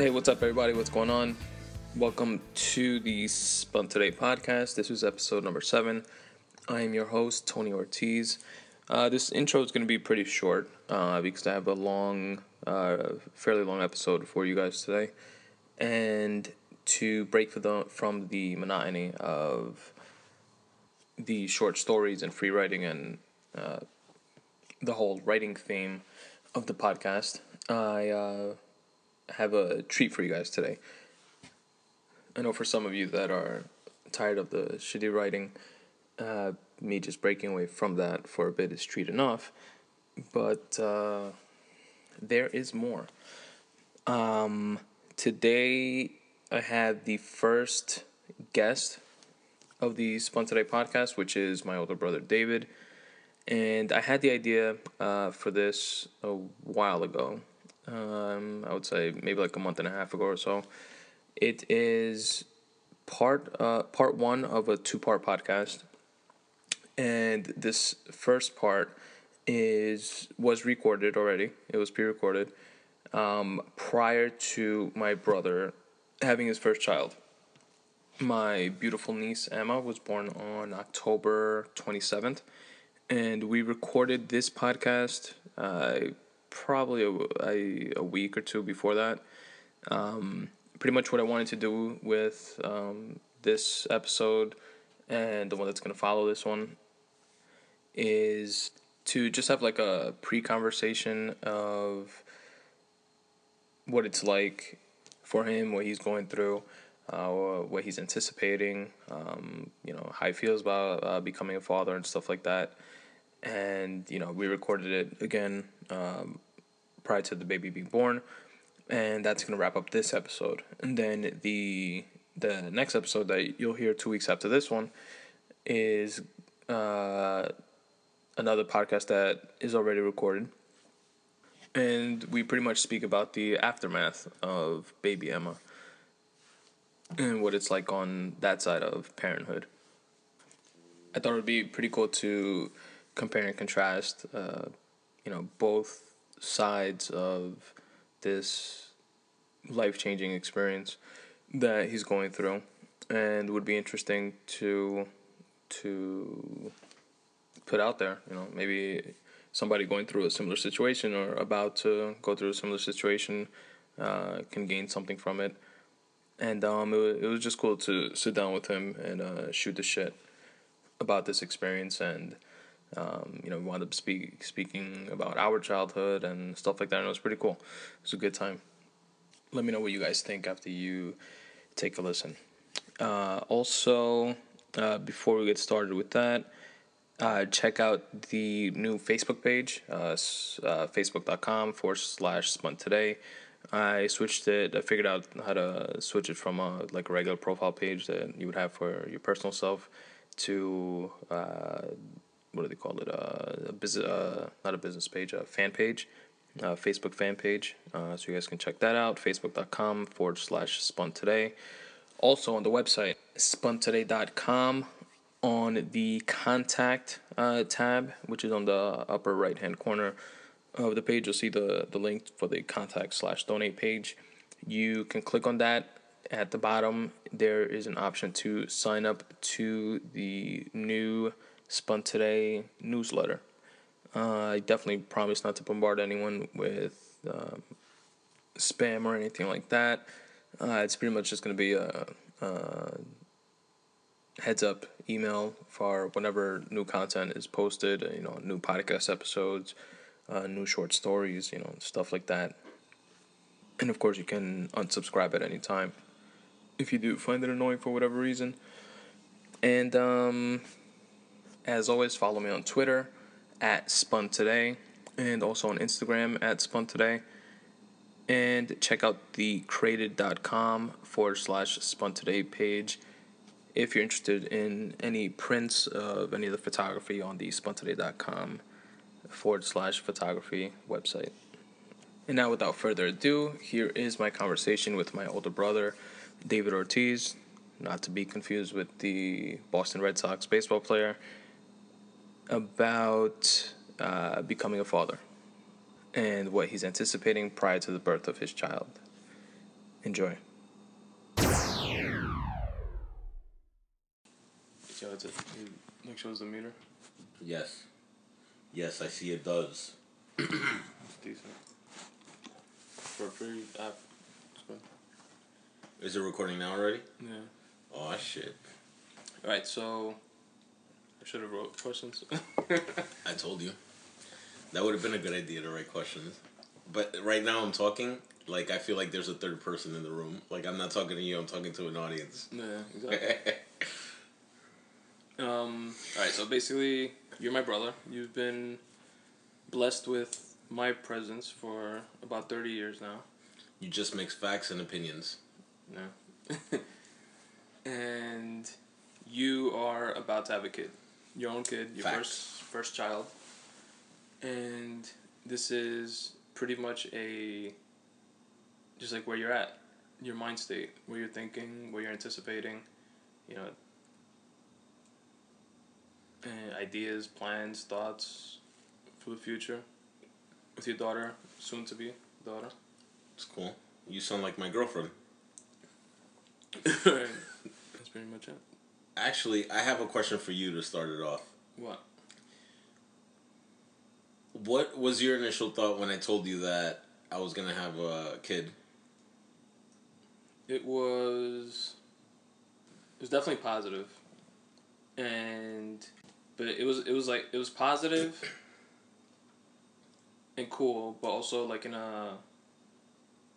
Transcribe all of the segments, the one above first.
Hey, what's up, everybody? What's going on? Welcome to the Spun Today podcast. This is episode number seven. I am your host, Tony Ortiz. Uh, this intro is going to be pretty short uh, because I have a long, uh, fairly long episode for you guys today. And to break for the, from the monotony of the short stories and free writing and uh, the whole writing theme of the podcast, I uh, have a treat for you guys today. I know for some of you that are tired of the shitty writing, uh, me just breaking away from that for a bit is treat enough. But uh, there is more. Um, today, I had the first guest of the Spun Today podcast, which is my older brother David. And I had the idea uh, for this a while ago um, I would say maybe like a month and a half ago or so. It is part uh, part one of a two part podcast, and this first part is was recorded already. It was pre recorded um, prior to my brother having his first child. My beautiful niece Emma was born on October twenty seventh, and we recorded this podcast. Uh, probably a, a, a week or two before that. Um, pretty much what I wanted to do with um, this episode and the one that's going to follow this one is to just have like a pre conversation of what it's like for him, what he's going through, uh, what he's anticipating, um, you know, how he feels about uh, becoming a father and stuff like that and you know we recorded it again um, prior to the baby being born, and that's gonna wrap up this episode. And then the the next episode that you'll hear two weeks after this one is uh, another podcast that is already recorded, and we pretty much speak about the aftermath of baby Emma and what it's like on that side of parenthood. I thought it would be pretty cool to compare and contrast, uh, you know, both sides of this life changing experience that he's going through, and would be interesting to to put out there. You know, maybe somebody going through a similar situation or about to go through a similar situation uh, can gain something from it. And um, it, was, it was just cool to sit down with him and uh, shoot the shit about this experience and um, you know, we wound up speak, speaking about our childhood and stuff like that, and it was pretty cool. It was a good time. Let me know what you guys think after you take a listen. Uh, also, uh, before we get started with that, uh, check out the new Facebook page, uh, uh, facebook.com forward slash spun today. I switched it. I figured out how to switch it from a like a regular profile page that you would have for your personal self to uh, what do they call it? Uh, a business, uh, not a business page, a fan page, uh, Facebook fan page. Uh, so you guys can check that out. Facebook.com forward slash spun today. Also on the website, spuntoday.com on the contact uh, tab, which is on the upper right hand corner of the page, you'll see the, the link for the contact slash donate page. You can click on that. At the bottom, there is an option to sign up to the new Spun Today newsletter. Uh, I definitely promise not to bombard anyone with um, spam or anything like that. Uh, it's pretty much just going to be a, a, heads up email for whenever new content is posted, you know, new podcast episodes, uh, new short stories, you know, stuff like that. And of course, you can unsubscribe at any time if you do find it annoying for whatever reason. And um, as always, follow me on Twitter at Spun Today and also on Instagram at Spun Today. And check out the created.com forward slash Spun Today page if you're interested in any prints of any of the photography on the spuntoday.com forward slash photography website. And now, without further ado, here is my conversation with my older brother, David Ortiz, not to be confused with the Boston Red Sox baseball player about uh, becoming a father and what he's anticipating prior to the birth of his child. Enjoy. Yo, it's a, it like shows the meter. Yes. Yes, I see it does. It's decent. For a free app. It's good. Is it recording now already? Yeah. Oh shit. Alright, so I should have wrote questions. I told you. That would have been a good idea to write questions. But right now I'm talking like I feel like there's a third person in the room. Like I'm not talking to you, I'm talking to an audience. yeah, exactly. Um, all right, so basically, you're my brother. You've been blessed with my presence for about 30 years now. you just mix facts and opinions. No. and you are about to have a kid. Your own kid, your first first child. And this is pretty much a just like where you're at, your mind state, where you're thinking, where you're anticipating, you know, ideas, plans, thoughts for the future with your daughter, soon to be daughter. It's cool. You sound like my girlfriend. That's pretty much it. Actually, I have a question for you to start it off. What? What was your initial thought when I told you that I was gonna have a kid? It was. It was definitely positive, and but it was it was like it was positive and cool, but also like in a.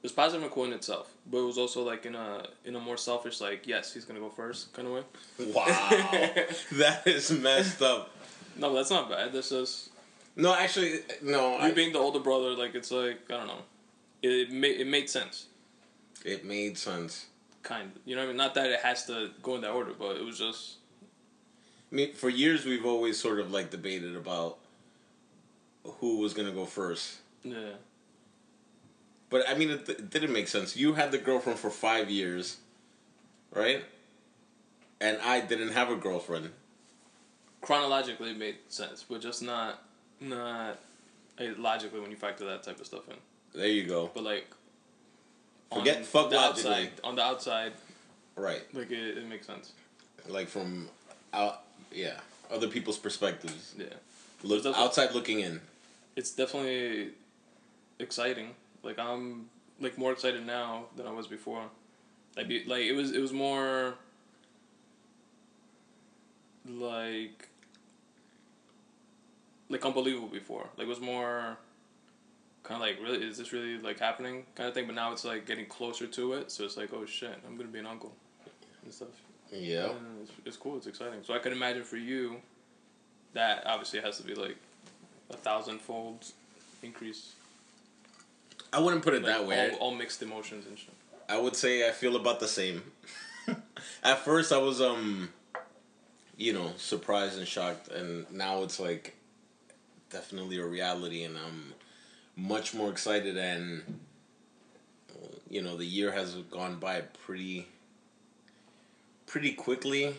It was positive and cool in itself, but it was also like in a in a more selfish like yes he's gonna go first kind of way. Wow, that is messed up. No, that's not bad. That's just No, actually, no. you I, being the older brother. Like it's like I don't know. It made it made sense, it made sense. kind. Of. You know what I mean? Not that it has to go in that order, but it was just I mean, for years we've always sort of like debated about who was gonna go first. yeah. But I mean, it, it didn't make sense. You had the girlfriend for five years, right? And I didn't have a girlfriend. chronologically it made sense, but just not not logically when you factor that type of stuff in. There you go. But like, Forget fuck the logically. outside, on the outside, Right. like it, it makes sense. Like from out, yeah, other people's perspectives. Yeah, Look outside looking in. it's definitely exciting. Like I'm like more excited now than I was before. Like be, like it was it was more like like unbelievable before. Like it was more kind of like really is this really like happening kind of thing. But now it's like getting closer to it. So it's like oh shit, I'm gonna be an uncle and stuff. Yeah. And it's, it's cool. It's exciting. So I can imagine for you, that obviously has to be like a thousand fold increase. I wouldn't put it Like, that way. All, all mixed emotions and shit. I would say I feel about the same. At first, I was um, you know, surprised and shocked, and now it's like definitely a reality, and I'm much more excited. And you know, the year has gone by pretty, pretty quickly.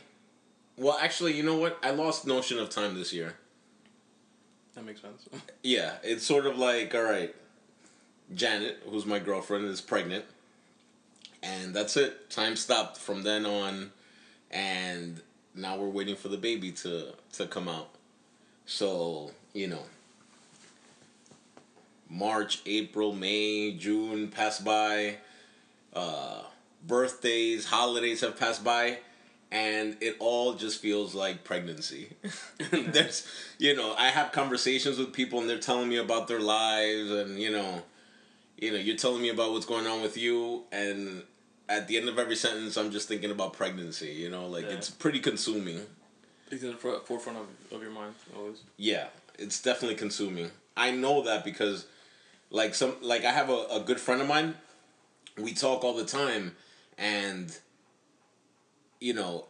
Well, actually, you know what? I lost notion of time this year. That makes sense. Yeah, it's sort of like all right. Janet, who's my girlfriend, is pregnant, and that's it. Time stopped from then on, and now we're waiting for the baby to to come out. So you know, March, April, May, June pass by. Uh, birthdays, holidays have passed by, and it all just feels like pregnancy. There's, you know, I have conversations with people, and they're telling me about their lives, and you know, you know, you're telling me about what's going on with you, and at the end of every sentence, I'm just thinking about pregnancy. You know, like Yeah. it's pretty consuming. It's in the forefront of, of your mind always. Yeah, it's definitely consuming. I know that because, like some, like I have a, a good friend of mine. We talk all the time, and you know,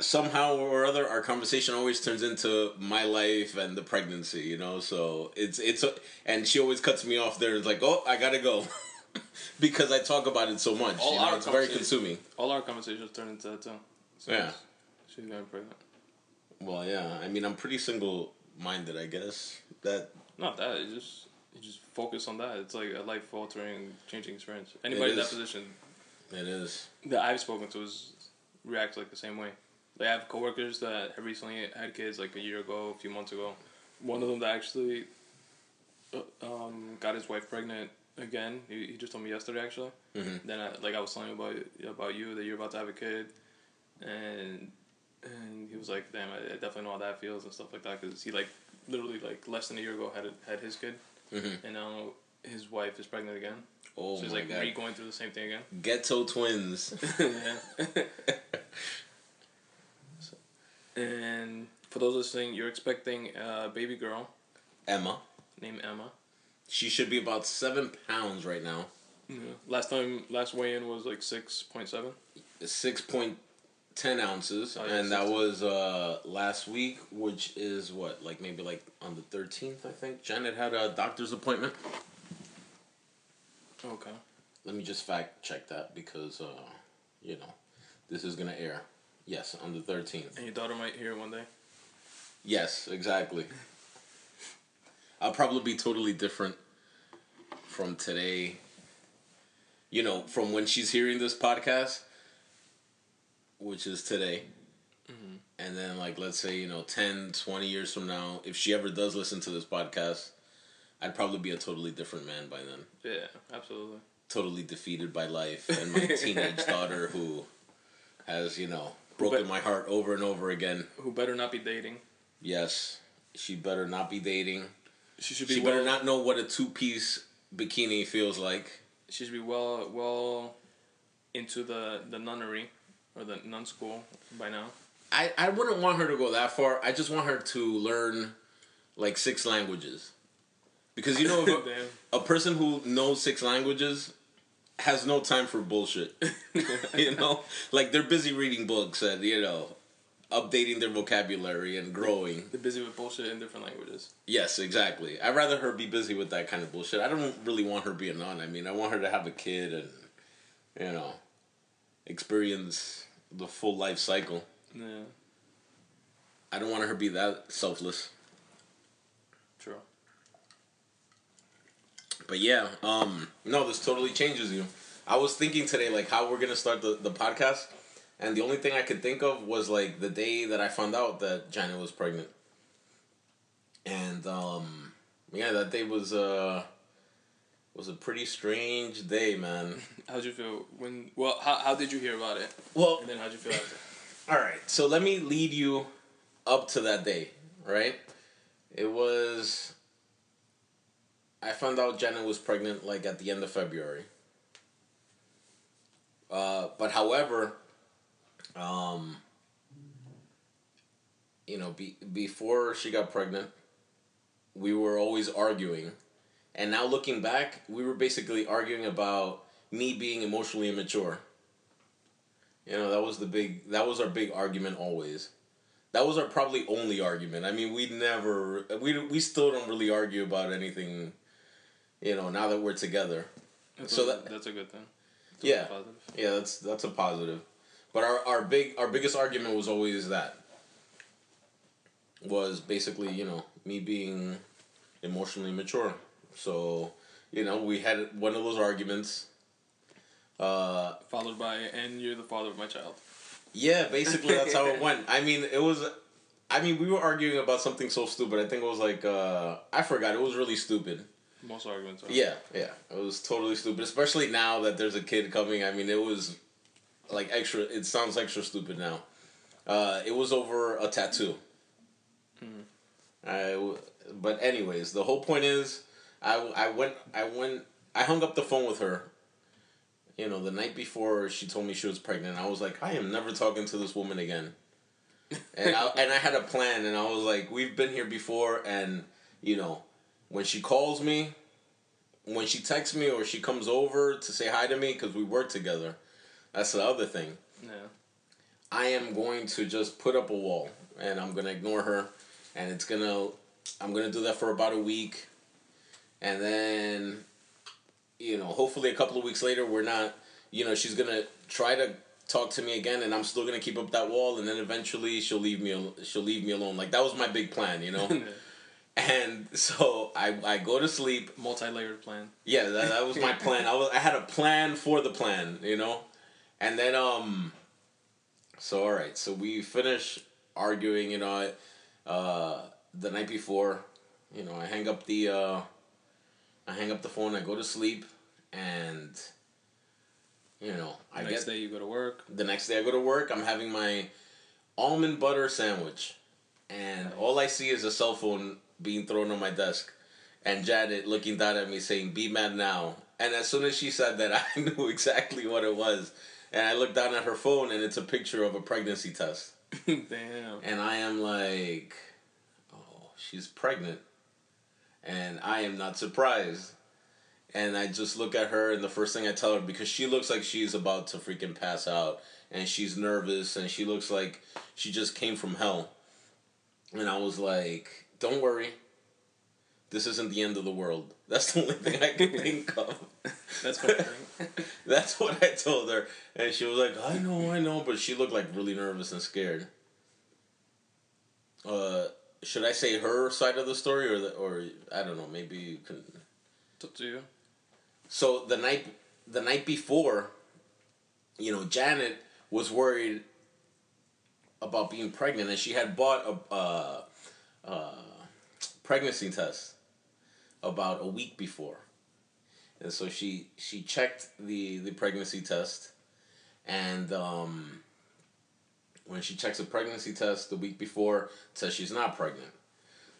somehow or other, our conversation always turns into my life and the pregnancy. You know, so it's it's a, and she always cuts me off there. and It's like, oh, I gotta go, because I talk about it so much. All you know, it's very consuming. All our conversations turn into that too. So Yeah. She's getting pregnant. Well, yeah. I mean, I'm pretty single minded. I guess that Not that. You just you just focus on that. It's like a life altering, changing experience. Anybody in that position It is. that I've spoken to is reacts like the same way. They have coworkers that have recently had kids like a year ago, a few months ago. One of them that actually uh, um, got his wife pregnant again. He, he just told me yesterday actually. Mhm. Then I, like I was telling you about about you that you're about to have a kid, and and he was like, "Damn, I, I definitely know how that feels and stuff like that." Because he like literally like less than a year ago had had his kid, Mhm. and now his wife is pregnant again. Oh so he's like god. re going through the same thing again. Ghetto twins. yeah. And for those listening, you're expecting a baby girl Emma. named Emma. She should be about seven pounds right now. Yeah. Last time, last weigh in was like six point seven. Six point ten ounces, Oh, yeah, and that 16. was uh last week, which is what like maybe like on the thirteenth, I think. Janet had a doctor's appointment. Okay. Let me just fact check that because uh, you know, this is gonna air. Yes, on the thirteenth. And your daughter might hear one day. Yes, exactly. I'll probably be totally different from today. You know, from when she's hearing this podcast, which is today. Mm-hmm. And then, like, let's say, you know, 10, 20 years from now, if she ever does listen to this podcast, I'd probably be a totally different man by then. Yeah, absolutely. Totally defeated by life. And my teenage daughter who has, you know, broken But- my heart over and over again. Who better not be dating? Yes, she better not be dating. She should be. She well, better not know what a two piece bikini feels like. She should be well, well into the the nunnery or the nun school by now. I, I wouldn't want her to go that far. I just want her to learn like six languages. Because you know, a, a person who knows six languages has no time for bullshit. you know? Like they're busy reading books and, you know, updating their vocabulary and growing. They're busy with bullshit in different languages. Yes, exactly. I'd rather her be busy with that kind of bullshit. I don't really want her to be a nun. I mean, I want her to have a kid and, you know, experience the full life cycle. Yeah, I don't want her to be that selfless. true. But yeah, um, no, this totally changes you. I was thinking today, like, how we're gonna start the, the podcast, and the only thing I could think of was like the day that I found out that Janet was pregnant. And um, yeah, that day was uh was a pretty strange day, man. How'd you feel when? Well, how how did you hear about it? Well, And then how'd you feel after? All right, so let me lead you up to that day, right? It was. I found out Janet was pregnant like at the end of February. Uh, but however, um, you know, be, before she got pregnant, we were always arguing. And now looking back, we were basically arguing about me being emotionally immature. You know, that was the big that was our big argument always. That was our probably only argument. I mean, we never we we still don't really argue about anything, you know, now that we're together. That's So a, that- that's a good thing. That's Yeah. Yeah, that's that's a positive. But our, our big our biggest argument was always that. Was basically, you know, me being emotionally mature. So, you know, we had one of those arguments. Uh Followed by, and you're the father of my child. Yeah, basically that's how it went. I mean, it was. I mean, we were arguing about something so stupid. I think it was like uh, I forgot. It was really stupid. Most arguments are. Yeah, yeah, it was totally stupid. Especially now that there's a kid coming. I mean, it was like extra. It sounds extra stupid now. Uh, it was over a tattoo. I w but anyways, the whole point is, I, I went I went I hung up the phone with her. You know, the night before she told me she was pregnant, I was like, I am never talking to this woman again. And I, and I had a plan, and I was like, we've been here before, and you know, when she calls me, when she texts me or she comes over to say hi to me because we work together, that's the other thing. Yeah. I am going to just put up a wall and I'm gonna ignore her and it's gonna I'm gonna do that for about a week and then you know hopefully a couple of weeks later we're not you know she's gonna try to talk to me again and I'm still gonna keep up that wall and then eventually she'll leave me al- she'll leave me alone like that was my big plan you know and so I I go to sleep Multi-layered plan. yeah that, that was my plan I was I had a plan for the plan you know And then um so all right, so we finish arguing, you know, uh the night before, you know, I hang up the uh I hang up the phone, I go to sleep and you know, The I next get day you go to work. the next day I go to work, I'm having my almond butter sandwich. And all I see is a cell phone being thrown on my desk. And Janet looking down at me saying, Be mad now. And as soon as she said that, I knew exactly what it was. And I looked down at her phone and it's a picture of a pregnancy test. Damn. And I am like, Oh, she's pregnant. And I am not surprised. And I just look at her, and the first thing I tell her, because she looks like she's about to freaking pass out, and she's nervous, and she looks like she just came from hell. And I was like, Don't worry. This isn't the end of the world. That's the only thing I can think of. That's comforting. That's what I told her. And she was like, I know, I know. But she looked like really nervous and scared. Uh, should I say her side of the story or the, or I don't know, maybe you can It's up to you. so the night the night before, you know, Janet was worried about being pregnant and she had bought a uh, uh, pregnancy test about a week before. And so she she checked the the pregnancy test and um when she checks a pregnancy test the week before says she's not pregnant.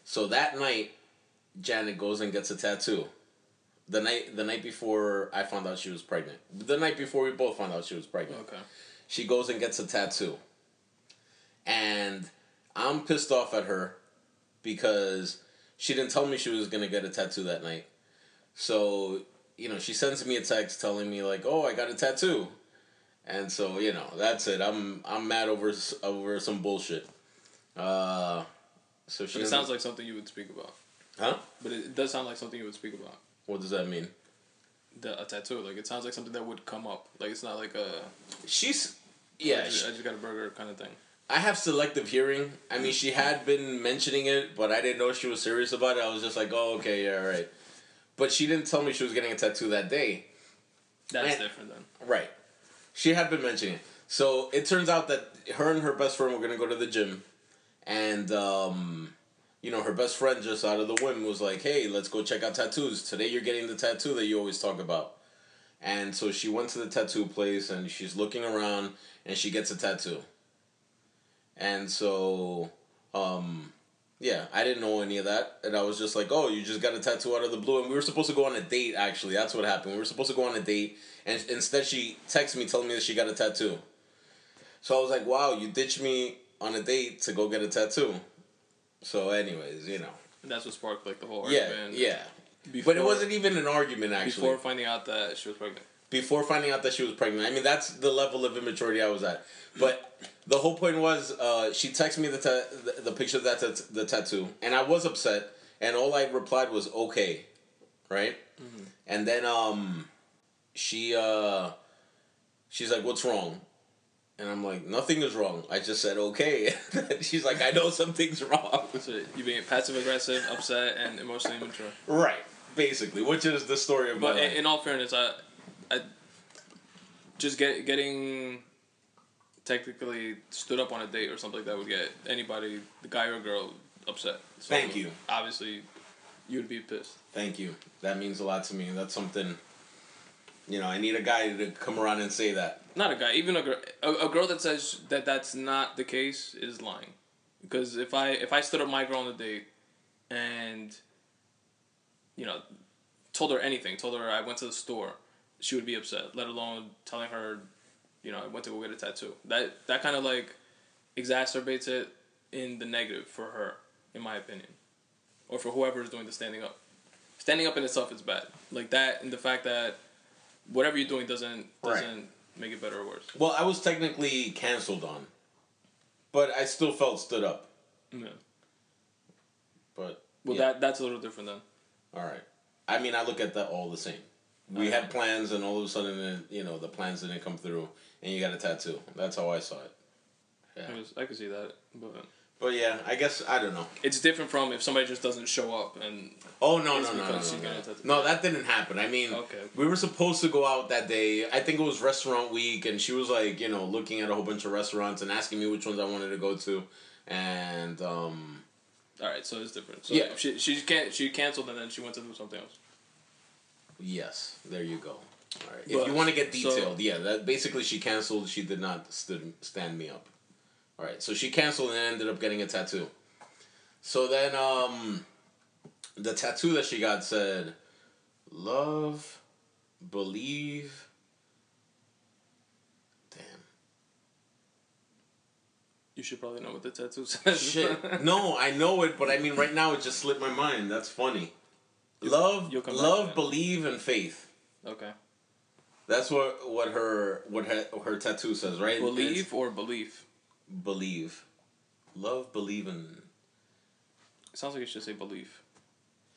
So that night Janet goes and gets a tattoo the night the night before I found out she was pregnant. The night before we both found out she was pregnant. Okay. She goes and gets a tattoo. And I'm pissed off at her because she didn't tell me she was going to get a tattoo that night. So, you know, she sends me a text telling me like, "Oh, I got a tattoo." And so, you know, that's it. I'm I'm mad over over some bullshit. Uh so she But it sounds like something you would speak about. Huh? But it does sound like something you would speak about. What does that mean? The, a tattoo. Like, it sounds like something that would come up. Like, it's not like a. She's I yeah, just, she- I just got a burger kind of thing. I have selective hearing. I mean, she had been mentioning it, but I didn't know she was serious about it. I was just like, oh, okay, yeah, all right. But she didn't tell me she was getting a tattoo that day. That's Man. different then. Right. She had been mentioning it. So it turns out that her and her best friend were going to go to the gym. And, um, you know, her best friend just out of the whim was like, hey, let's go check out tattoos. Today you're getting the tattoo that you always talk about. And so she went to the tattoo place and she's looking around and she gets a tattoo. And so, um, yeah, I didn't know any of that. And I was just like, oh, you just got a tattoo out of the blue. And we were supposed to go on a date, actually. That's what happened. We were supposed to go on a date. And instead, she texted me telling me that she got a tattoo. So I was like, wow, you ditched me on a date to go get a tattoo. So, anyways, you know. And that's what sparked, like, the whole Yeah, yeah. Before, But it wasn't even an argument, actually. Before finding out that she was pregnant. Before finding out that she was pregnant. I mean, that's the level of immaturity I was at. But the whole point was, uh, she texted me the, ta- the the picture of that the tattoo, and I was upset. And all I replied was okay, right? And then um, she uh, she's like, "What's wrong?" And I'm like, "Nothing is wrong. I just said okay." she's like, "I know something's wrong." So you being passive aggressive, upset, and emotionally immature. right, basically, which is the story of my But in, in all fairness, I, I just get getting technically stood up on a date or something like that would get anybody, the guy or girl, upset. So Thank you. Obviously, you'd be pissed. Thank you. That means a lot to me. That's something. You know, I need a guy to come around and say that. Not a guy, even a girl. A, a girl that says that that's not the case is lying. Because if I if I stood up my girl on a date, and you know, told her anything, told her I went to the store, she would be upset. Let alone telling her, you know, I went to go get a tattoo. That that kind of like exacerbates it in the negative for her, in my opinion, or for whoever is doing the standing up. Standing up in itself is bad. Like that, and the fact that whatever you're doing doesn't doesn't make it better or worse. Well, I was technically canceled on, but I still felt stood up. Yeah. But Well, yeah. that that's a little different then. all right. I mean, I look at that all the same. We had plans, and all of a sudden, uh, you know, the plans didn't come through, and you got a tattoo. That's how I saw it. Yeah. I, was, I could see that, but But yeah, I guess I don't know. It's different from if somebody just doesn't show up and Oh no no no no no, no. that didn't happen. I mean, Okay. we were supposed to go out that day. I think it was restaurant week, and she was like, you know, looking at a whole bunch of restaurants and asking me which ones I wanted to go to, and um, all right, so it's different. So Yeah. she she can't she canceled and then she went to do something else. Yes, there you go. All right, if But- you want to get so- detailed, yeah, that basically she canceled. She did not stood stand me up. All right, so she canceled and ended up getting a tattoo. So then, um, the tattoo that she got said, "Love, believe." Damn. You should probably know what the tattoo says. Shit. No, I know it, but I mean, right now it just slipped my mind. That's funny. Love, you'll come back to love, believe, and faith. okay. That's what what her what her, her tattoo says, right? And it's Believe or belief. believe, love, believe, and It sounds like it should say belief.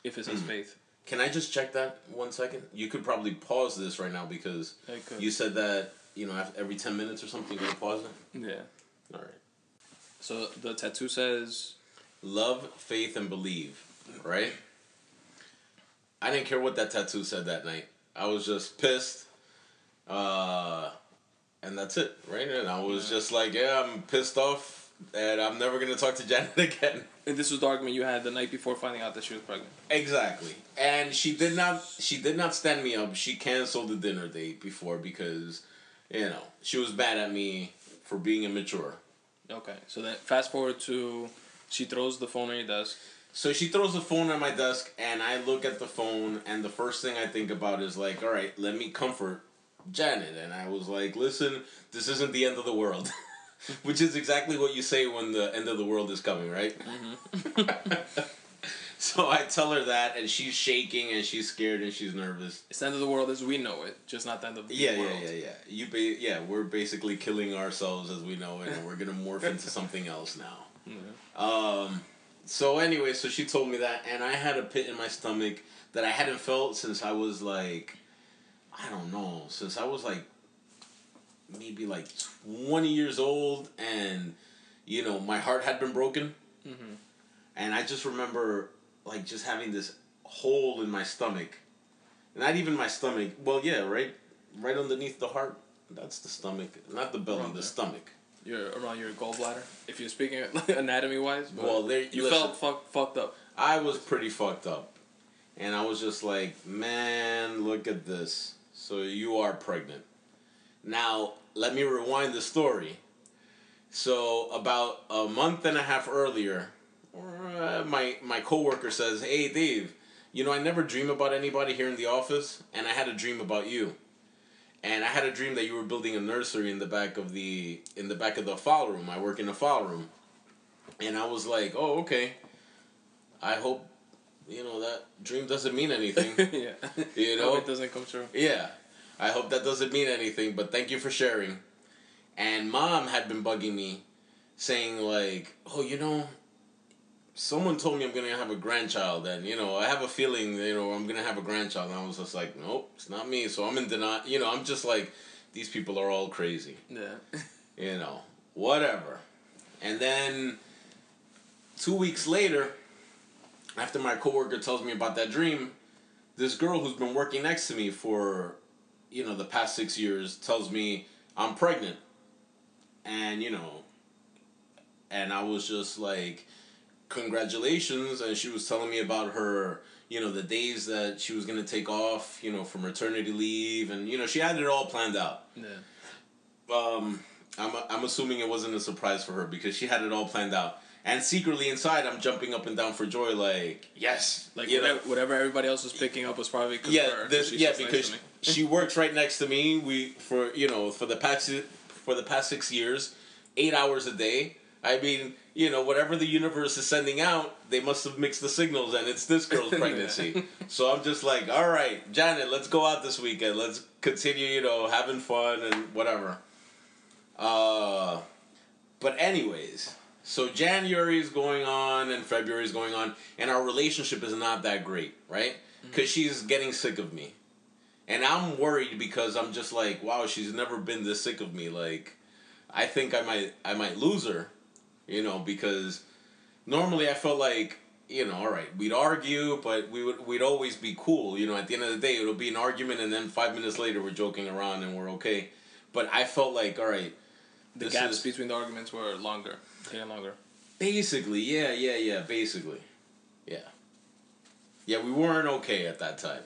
If it says Hmm. faith. can I just check that one second? You could probably pause this right now because you said that you know every ten minutes or something you're gonna pause it. Yeah. All right. So the tattoo says Love, faith, and believe, right? I didn't care what that tattoo said that night. I was just pissed. Uh, and that's it, right? And I was just like, yeah, I'm pissed off, and I'm never gonna talk to Janet again. and this was the argument you had the night before finding out that she was pregnant. Exactly. And she did not. She did not stand me up. She canceled the dinner date before because, you know, she was bad at me for being immature. Okay. So then fast forward to she throws the phone on your desk. So she throws the phone on my desk, and I look at the phone, and the first thing I think about is like, all right, let me comfort Janet. And I was like, listen, this isn't the end of the world. Which is exactly what you say when the end of the world is coming, right? so I tell her that, and she's shaking, and she's scared, and she's nervous. It's the end of the world as we know it, just not the end of the Yeah, world. yeah, yeah, yeah. You ba- yeah, we're basically killing ourselves as we know it, and we're gonna morph into something else now. Yeah. Um, so anyway, so she told me that, and I had a pit in my stomach that I hadn't felt since I was like, I don't know, since I was like maybe like twenty years old, and you know my heart had been broken, Mhm. and I just remember like just having this hole in my stomach, not even my stomach. Well, yeah, right, right underneath the heart. That's the stomach, not the belly, the stomach. You're around your gallbladder. If you're speaking anatomy wise, Well, there- you listen. felt fuck, fucked up. I was pretty fucked up. And I was just like, man, look at this. So you are pregnant. Now, let me rewind the story. So, about a month and a half earlier, uh, my, my coworker says, Hey, Dave, you know, I never dream about anybody here in the office, and I had a dream about you. And I had a dream that you were building a nursery in the back of the in the back of the file room. I work in the file room. And I was like, Oh, okay. I hope you know that dream doesn't mean anything. yeah. You No, know? it doesn't come true. yeah. I hope that doesn't mean anything, but thank you for sharing. And mom had been bugging me saying like, "Oh, you know, someone told me I'm to have a grandchild and, you know, I have a feeling, you know, I'm to have a grandchild." And I was just like, "Nope, it's not me." So I'm in denial. You know, I'm just like these people are all crazy Yeah. you know, whatever. And then two weeks later, after my coworker tells me about that dream, this girl who's been working next to me for, you know, the past six years tells me I'm pregnant. And, you know, and I was just like, congratulations. And she was telling me about her, you know, the days that she was going to take off, you know, from maternity leave. And, you know, she had it all planned out Yeah. um, I'm, I'm assuming it wasn't a surprise for her because she had it all planned out. And secretly inside, I'm jumping up and down for joy, like yes, Like you know, whatever, whatever everybody else was picking up was probably yeah, her, this, yeah, because to me. she works right next to me. We for you know for the past for the past six years, eight hours a day. I mean, you know, whatever the universe is sending out, they must have mixed the signals, and it's this girl's pregnancy. so I'm just like, all right, Janet, let's go out this weekend. Let's continue, you know, having fun and whatever. Uh, but anyways, so January is going on and February is going on, and our relationship is not that great, right? Because she's getting sick of me, and I'm worried because I'm just like, wow, she's never been this sick of me. Like, I think I might, I might lose her, you know, because normally I felt like you know, all right, we'd argue, but we would we'd always be cool. You know, at the end of the day, it'll be an argument, and then five minutes later, we're joking around and we're okay. But I felt like, all right, the gaps is, between the arguments were longer, getting longer. Basically, yeah, yeah, yeah. Basically, yeah, yeah. We weren't okay at that time,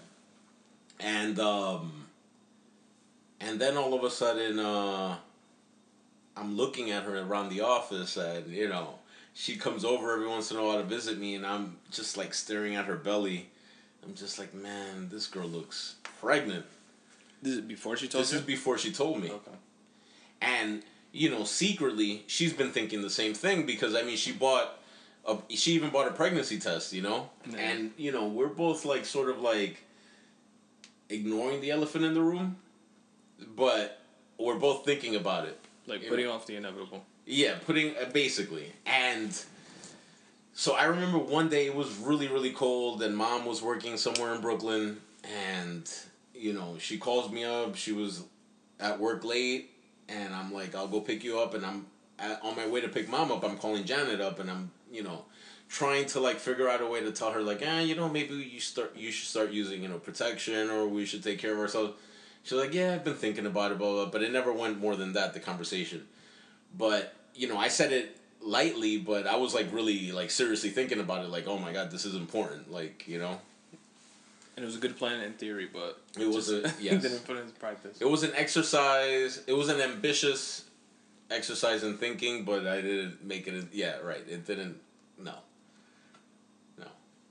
and um, and then all of a sudden, uh, I'm looking at her around the office, and you know she comes over every once in a while to visit me, and I'm just like staring at her belly. I'm just like, man, this girl looks pregnant. This is before she told this you. Is before she told me. Okay. And you know, secretly, she's been thinking the same thing because I mean, she bought. A, she even bought a pregnancy test, you know, and you know we're both like sort of like ignoring the elephant in the room, but we're both thinking about it, like putting off the inevitable. Yeah, putting uh, basically, and so I remember one day it was really really cold, and mom was working somewhere in Brooklyn, and you know she calls me up. She was at work late, and I'm like, I'll go pick you up, and I'm at, on my way to pick mom up. I'm calling Janet up, and I'm you know trying to like figure out a way to tell her like, ah, eh, you know, maybe you start you should start using you know protection, or we should take care of ourselves. She's like, yeah, I've been thinking about it, blah, blah, blah. but it never went more than that. The conversation, but you know, I said it lightly, but I was like really like seriously thinking about it. Like, oh my god, this is important. Like, you know. And it was a good plan in theory, but it was a yes. didn't put it into practice. It was an exercise. It was an ambitious exercise in thinking, but I didn't make it. Yeah, right. It didn't. No. No.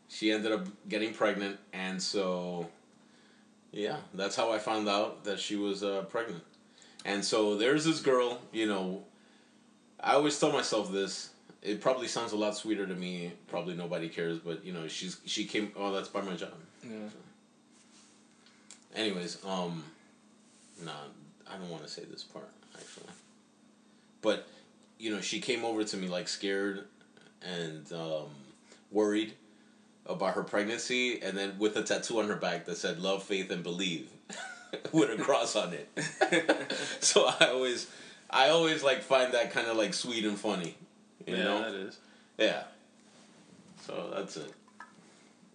She ended up getting pregnant, and so. Yeah, that's how I found out that she was uh, pregnant. And so there's this girl, you know, I always tell myself this. It probably sounds a lot sweeter to me. Probably nobody cares, but you know, she's she came. Oh, that's by my job. Yeah. So. Anyways, um, nah, I don't want to say this part actually. But, you know, she came over to me like scared and um, worried about her pregnancy, and then with a tattoo on her back that said "Love, Faith, and Believe," with a cross on it. so I always I always like find that kind of like sweet and funny. You yeah, know? that is. Yeah. So that's it.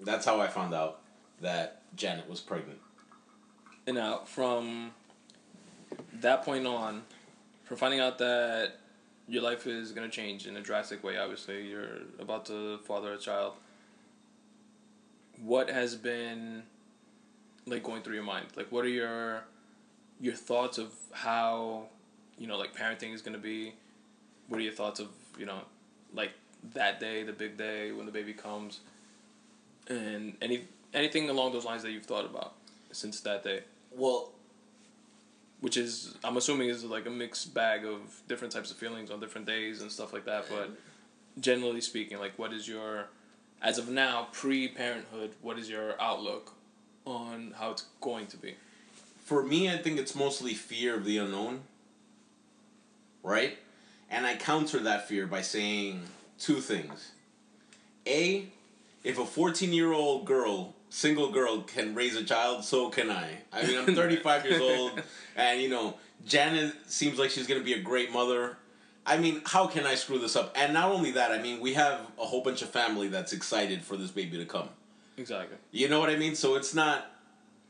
That's how I found out that Janet was pregnant. And now from that point on, from finding out that your life is gonna change in a drastic way, obviously you're about to father a child. What has been like going through your mind? Like, what are your your thoughts of how you know, like parenting is going to be? What are your thoughts of, you know, like that day, the big day when the baby comes? And any anything along those lines that you've thought about since that day? Well, which is I'm assuming is like a mixed bag of different types of feelings on different days and stuff like that, but generally speaking, like what is your as of now, pre parenthood, what is your outlook on how it's going to be? For me, I think it's mostly fear of the unknown right? And I counter that fear by saying two things. A, if a 14 year old girl, single girl, can raise a child, so can I. I mean, I'm 35 years old, and you know, Janet seems like she's gonna be a great mother. I mean, how can I screw this up? And not only that, I mean, we have a whole bunch of family that's excited for this baby to come. Exactly. You know what I mean? So it's not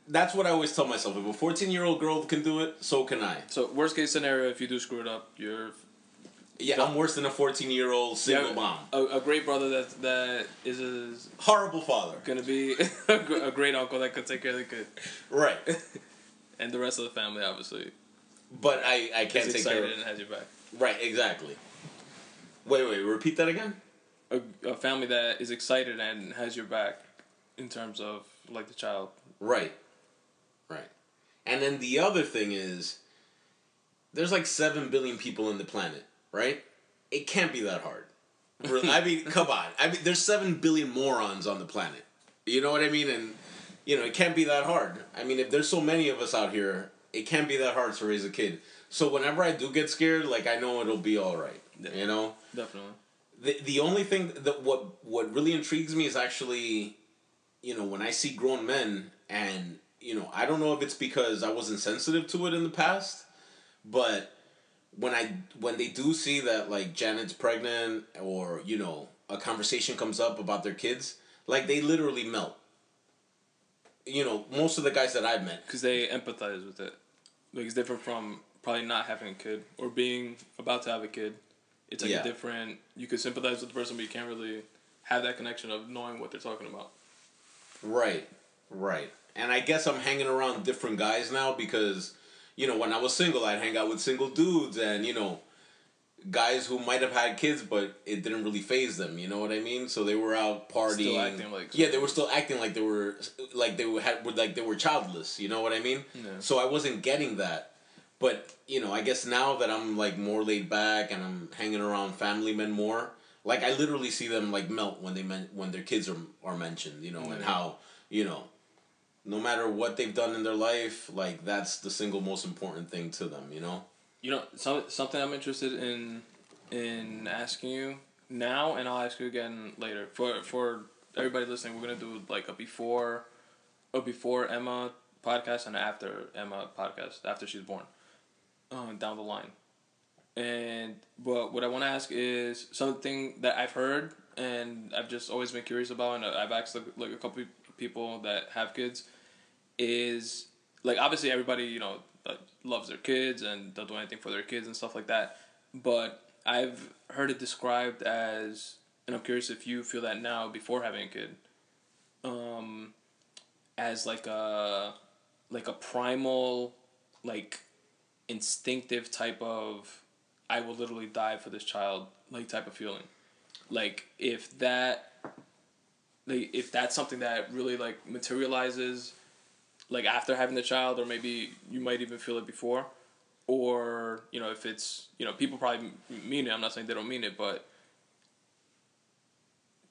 that's what I always tell myself. If a fourteen year old girl can do it, so can I. So worst case scenario, if you do screw it up, you're. Yeah, I'm worse than a fourteen year old single yeah, mom. A, a great brother that that is a horrible father. Gonna be a, great uncle that could take care of the kid. Right. and the rest of the family, obviously. But I I can't take care of. and has your back. Right. Exactly. Wait, wait. Repeat that again. A, a family that is excited and has your back, in terms of like the child. Right. Right. And then the other thing is there's like 7 billion people in the planet, right? It can't be that hard. I mean, come on. I mean, there's 7 billion morons on the planet. You know what I mean? And, you know, it can't be that hard. I mean, if there's so many of us out here, it can't be that hard to raise a kid. So whenever I do get scared, like, I know it'll be all right. You know? Definitely. The, the only thing that what what really intrigues me is actually, you know, when I see grown men and you know, I don't know if it's because I wasn't sensitive to it in the past, but when I when they do see that like Janet's pregnant or you know a conversation comes up about their kids, like they literally melt. You know, most of the guys that I've met, because they empathize with it. Like it's different from probably not having a kid or being about to have a kid. It's like Yeah. a different. You could sympathize with the person, but you can't really have that connection of knowing what they're talking about. Right, right. And I guess I'm hanging around different guys now because, you know, when I was single, I'd hang out with single dudes and, you know, guys who might have had kids, but it didn't really faze them. You know what I mean? So they were out partying. acting like- yeah, they were still acting like they were like they were had like they were childless. You know what I mean? Yeah. So I wasn't getting that. But you know, I guess now that I'm like more laid back and I'm hanging around family men more, like I literally see them like melt when they men- when their kids are are mentioned. You know, and how you know, no matter what they've done in their life, like that's the single most important thing to them. You know. You know, some something I'm interested in in asking you now, and I'll ask you again later. For for everybody listening, we're gonna do like a before, a before Emma podcast and after Emma podcast after she's born, uh, down the line. And but what I want to ask is something that I've heard and I've just always been curious about, and I've asked like, a couple people that have kids, is like obviously everybody you know loves their kids and they'll do anything for their kids and stuff like that. But I've heard it described as, and I'm curious if you feel that now before having a kid, um, as like a like a primal, like instinctive type of, I will literally die for this child like type of feeling. Like if that, like if that's something that really like materializes like after having the child or maybe you might even feel it before or you know if it's you know people probably mean it i'm not saying they don't mean it but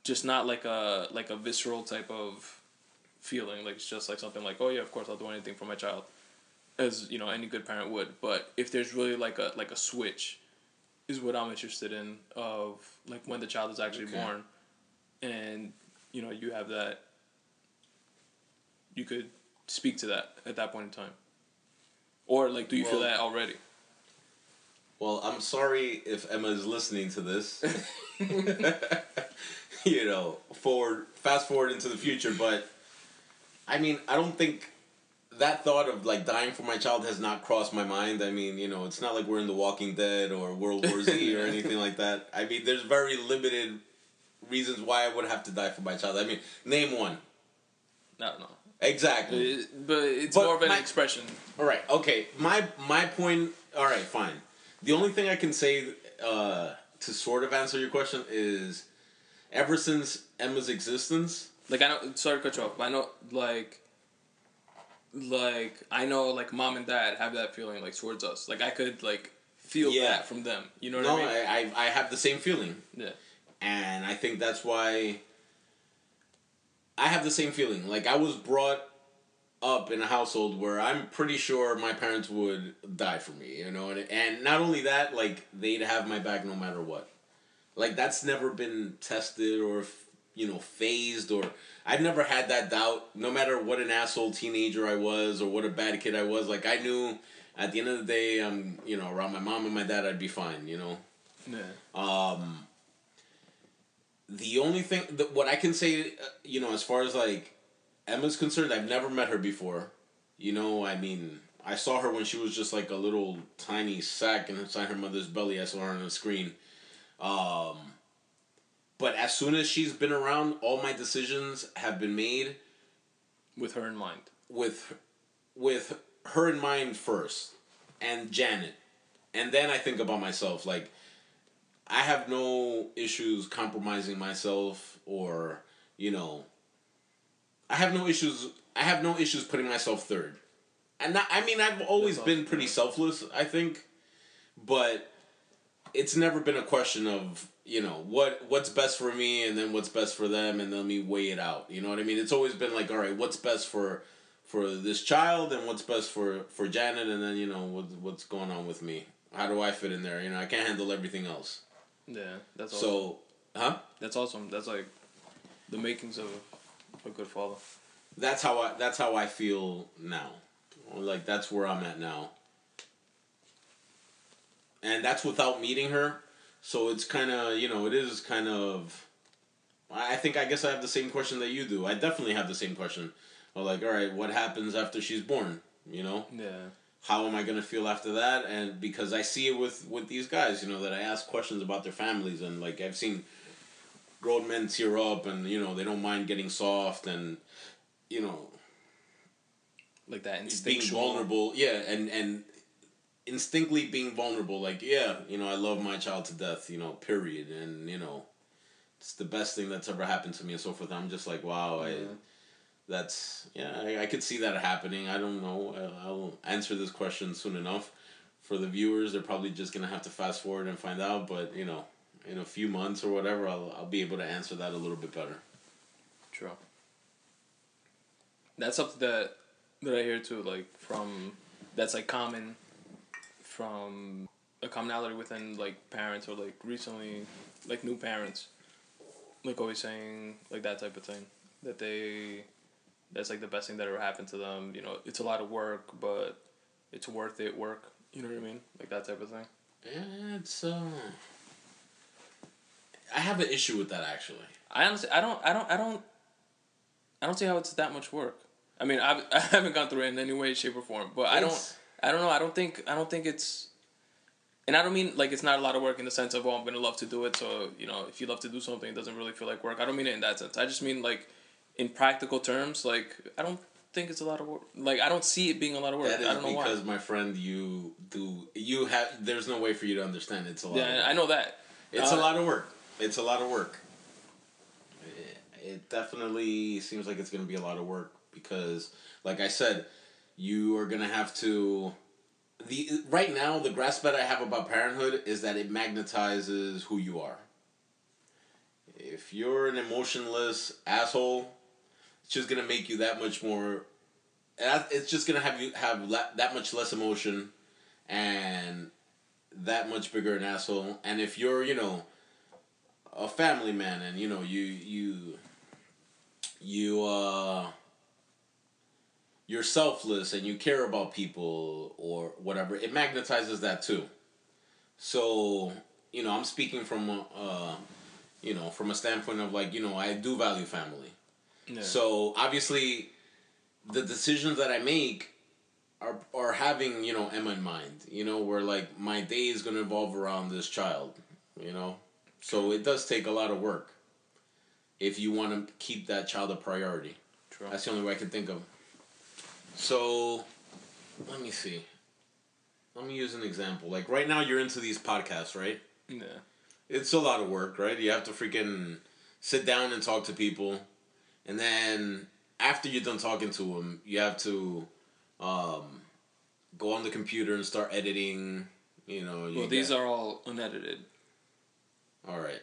just not like a like a visceral type of feeling like it's just like something like oh yeah of course i'll do anything for my child as you know any good parent would but if there's really like a like a switch is what i'm interested in of like when the child is actually Okay. born and you know you have that you could speak to that at that point in time or like do you feel that already Well, I'm sorry if Emma is listening to this. you know, forward, fast forward into the future, but I mean, I don't think that thought of like dying for my child has not crossed my mind. I mean, you know, it's not like we're in The Walking Dead or World War Z or anything like that. I mean, there's very limited reasons why I would have to die for my child. I mean, name one. i don't know Exactly. It- but it's But more of an my- expression All right. Okay. My my point. All right. Fine. The only thing I can say uh, to sort of answer your question is, ever since Emma's existence, like i know sorry to cut you off i know like like i know like mom and dad have that feeling like towards us like i could like feel Yeah. that from them you know what no, i mean I, I I have the same feeling, yeah and I think that's why. I have the same feeling. Like I was brought up in a household where I'm pretty sure my parents would die for me, you know, and and not only that, like they'd have my back no matter what. Like that's never been tested or you know phased or I've never had that doubt. No matter what an asshole teenager I was or what a bad kid I was, like I knew at the end of the day, I'm you know around my mom and my dad, I'd be fine, you know. yeah Um, the only thing that what I can say, uh, you know, as far as like Emma's concerned, I've never met her before. You know, I mean, I saw her when she was just like a little tiny sack inside her mother's belly. I saw her on the screen. Um, but as soon as she's been around, all my decisions have been made with her in mind with with her in mind first and Janet. And then I think about myself like I have no issues compromising myself or, you know, I have no issues I have no issues putting myself third. And not, I mean I've always That's been pretty selfless, I think. But it's never been a question of you know what what's best for me and then what's best for them and then me weigh it out. You know what i mean? It's always been like all right what's best for for this child and what's best for for janet and then you know what, what's going on with me? How do i fit in there? You know i can't handle everything else. Yeah that's awesome. so huh? That's awesome. That's like the makings of a good father. That's how i that's how i feel now. Like that's where i'm at now. And that's without meeting her so it's kind of you know it is kind of I think I guess I have the same question that you do. I definitely have the same question. Well, like, all right, what happens after she's born? You know, Yeah. how am I gonna feel after that? And because I see it with with these guys, you know, that I ask questions about their families, and like I've seen grown men tear up, and you know they don't mind getting soft, and you know Like that instinctual being vulnerable. Yeah, and and instinctively being vulnerable. Like, yeah, you know, I love my child to death. You know, period. And you know, it's the best thing that's ever happened to me, and so forth. I'm just like, wow, I. Mm-hmm. That's yeah, I, I could see that happening. I don't know. I'll, I'll answer this question soon enough. For the viewers, they're probably just gonna have to fast forward and find out. But you know, in a few months or whatever, I'll I'll be able to answer that a little bit better. True. That's something that that I hear too, like from that's like common from a commonality within like parents or like recently like new parents. Like always saying like that type of thing. That they that's like the best thing that ever happened to them. You know, it's a lot of work, but it's worth it work. You know what I mean? Like that type of thing. Yeah, it's uh. I have an issue with that actually. I honestly, I don't, I don't, I don't, I don't see how it's that much work. I mean, I've, I haven't gone through it in any way, shape, or form. But I don't, It's- I don't know. I don't think, I don't think it's, and I don't mean like it's not a lot of work in the sense of oh, I'm gonna love to do it. So you know, if you love to do something, it doesn't really feel like work. I don't mean it in that sense. I just mean like, in practical terms, like I don't think it's a lot of work. Like I don't see it being a lot of work. That is I don't know because why. my friend, you do you have. There's no way for you to understand. It's a lot. of Yeah. I know that. It's Uh, a lot of work. It's a lot of work. It- It definitely seems like it's going to be a lot of work because, like I said, you are to have to. The right now the grasp that I have about parenthood is that it magnetizes who you are. If you're an emotionless asshole, it's just gonna make you that much more. It's just gonna have you have that much less emotion, and that much bigger an asshole. And if you're, you know, a family man, and you know you you you uh you're selfless and you care about people or whatever, it magnetizes that too. So you know, I'm speaking from a, uh, you know, from a standpoint of like, you know, I do value family. Yeah. So obviously, the decisions that I make are are having you know Emma in mind. You know, where like my day is going to evolve around this child. You know, so it does take a lot of work. If you want to keep that child a priority, True. that's the only way I can think of. So, let me see. Let me use an example. Like right now, you're into these podcasts, right? Yeah. it's a lot of work, right? You have to freaking sit down and talk to people, and then after you're done talking to them, you have to um, go on the computer and start editing. You know, you Well, these are all unedited. all right.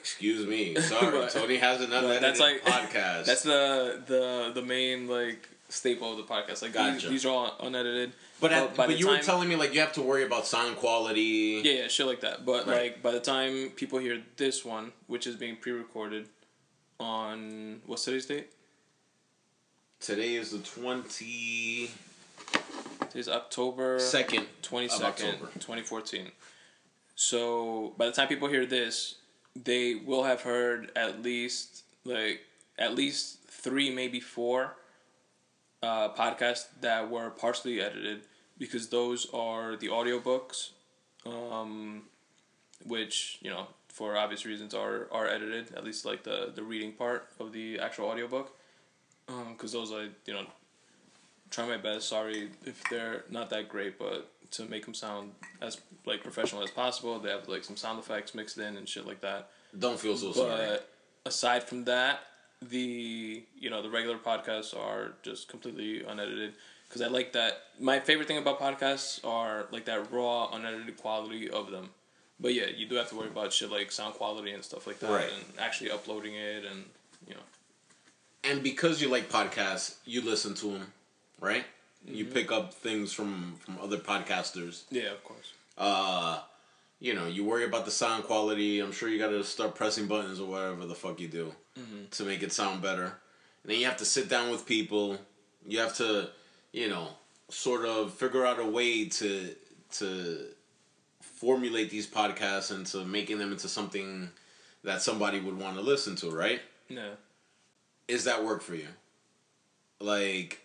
Excuse me, sorry. But- Tony has another unedited that's like podcast. That's the the the main like staple of the podcast. Like these, Gotcha. these are all unedited. but at, but you were telling me like you have to worry about sound quality. Yeah, yeah, shit like that. But Right. like by the time people hear this one, which is being pre-recorded on what's today's date? Today is the twenty Today's October second. twenty second, October. twenty fourteen. So by the time people hear this, they will have heard at least like at least three, maybe four uh, podcasts that were partially edited because those are the audiobooks, um, which you know for obvious reasons are are edited at least like the the reading part of the actual audiobook because those I you know try my best. Sorry if they're not that great, but to make them sound as like professional as possible, they have like some sound effects mixed in and shit like that. Don't feel so sorry. Aside from that, the you know the regular podcasts are just completely unedited because I like that. My favorite thing about podcasts are like that raw, unedited quality of them. But yeah, you do have to worry about shit like sound quality and stuff like that, Right. and actually uploading it, and you know. and because you like podcasts, you listen to them, right? You Mm-hmm. pick up things from from other podcasters. Yeah, of course. Uh, you know, you worry about the sound quality. I'm sure you got to start pressing buttons or whatever the fuck you do mm-hmm. to make it sound better. And then you have to sit down with people. You have to, you know, sort of figure out a way to to formulate these podcasts into making them into something that somebody would want to listen to, right? Yeah. Is that work for you? Like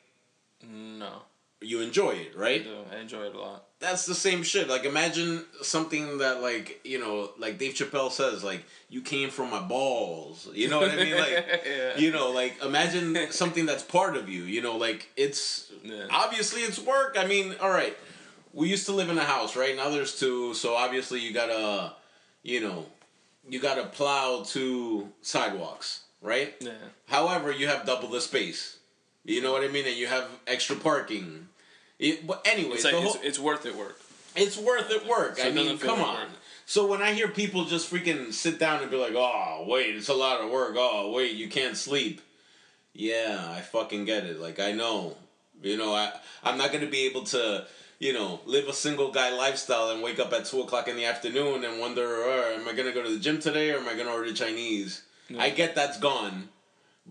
No. You enjoy it, I right? do. I enjoy it a lot. That's the same shit. Like imagine something that like, you know, like Dave Chappelle says, like, you came from my balls. You know what I mean? Like yeah. you know, like imagine something that's part of you, you know, like it's Yeah. obviously it's work. I mean, all right. We used to live in a house, right? Now there's two, so obviously you gotta, you know, you gotta plow two sidewalks, right? yeah. However, you have double the space. You know what I mean? And you have extra parking. It, but anyways, It's like it's, it's worth it work. it's worth it work. So I it mean, come on. So when I hear people just freaking sit down and be like, "Oh, wait, it's a lot of work. Oh, wait, you can't sleep." Yeah, I fucking get it. Like I know, you know, I I'm not gonna be able to, you know, live a single guy lifestyle and wake up at two o'clock in the afternoon and wonder, oh, am I gonna go to the gym today or am I gonna order Chinese? I get that's gone,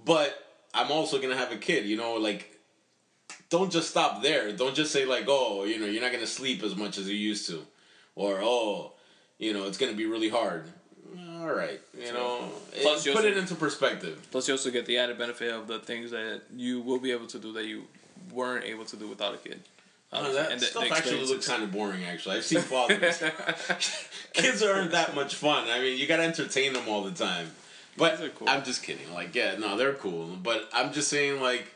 but I'm also gonna have a kid. You know, like don't just stop there. Don't just say like, oh, you know, you're not gonna sleep as much as you used to, or oh, you know, it's gonna be really hard. All right, you know, Plus you put also- it into perspective. Plus, you also get the added benefit of the things that you will be able to do that you weren't able to do without a kid. Oh, Obviously. that And the- stuff the actually looks kind of boring. Actually, I've seen fathers. Kids aren't that much fun. I mean, you gotta entertain them all the time. But cool. I'm just kidding. Like, yeah, no, they're cool. But I'm just saying, like,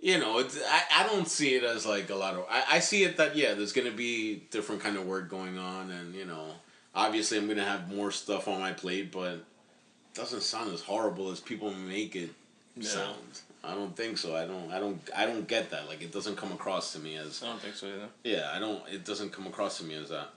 you know, it's, I, I don't see it as like a lot of. I, I see it that yeah, there's gonna be different kind of work going on, and you know, obviously I'm gonna have more stuff on my plate, but it doesn't sound as horrible as people make it Yeah. sound. I don't think so. I don't. I don't. I don't get that. Like, it doesn't come across to me as I don't think so either. yeah, I don't. It doesn't come across to me as that.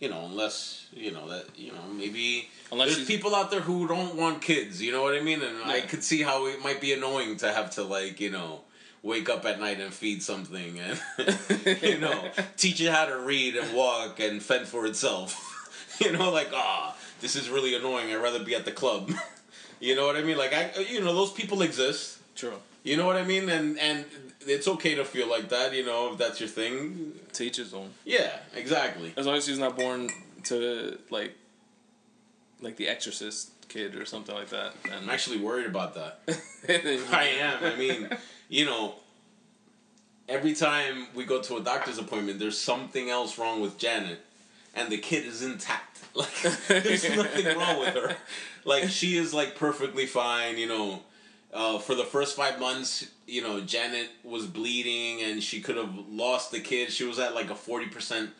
You know, unless you know that you know maybe Unless there's people out there who don't want kids. You know what I mean? And I Yeah. could see how it might be annoying to have to like you know wake up at night and feed something and you know teach it how to read and walk and fend for itself. you know, like ah, this is really annoying. I'd rather be at the club. you know what I mean? Like I, you know, those people exist. True. You know what I mean? And and it's okay to feel like that. You know, if that's your thing. To each his own. Yeah, exactly. As long as he's not born to like, like the Exorcist kid or something like that. I'm actually worried about that. I am. I mean, you know, every time we go to a doctor's appointment, there's something else wrong with Janet, and the kid is intact. Like, there's nothing wrong with her. Like, she is like perfectly fine. You know, uh, for the first five months, you know, Janet was bleeding, and she could have lost the kid. She was at like a forty percent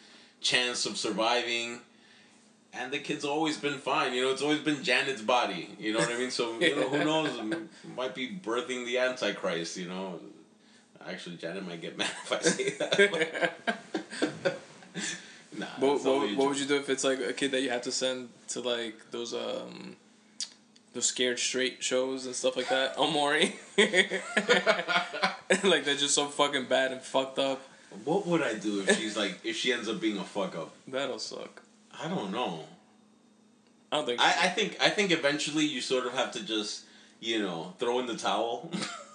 chance of surviving. And the kid's always been fine, you know. It's always been Janet's body, you know what I mean. So you know, who knows? Might be birthing the Antichrist, you know. Actually, Janet might get mad if I say that. nah. what, what, what would you do if it's like a kid that you have to send to like those um those scared straight shows and stuff like that? Omori. like they're just so fucking bad and fucked up. What would I do if she's like if she ends up being a fuck up? That'll suck. I don't know. I don't think. I, I think I think eventually you sort of have to just you know throw in the towel.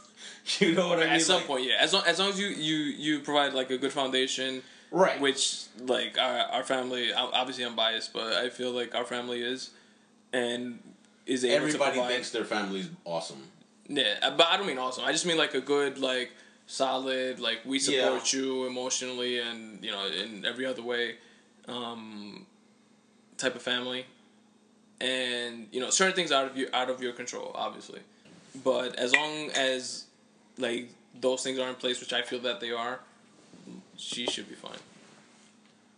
you know what I mean? at some Like- point, yeah. As long as long as you you you provide like a good foundation, right? which like our our family. Obviously, I'm biased, but I feel like our family is, and is able to Everybody thinks their family's awesome. Yeah, uh, but I don't mean awesome. I just mean like a good, like solid, like we support you emotionally and you know in every other way, um, type of family, and you know certain things out of your out of your control, obviously, but as long as like those things are in place, which I feel that they are, she should be fine.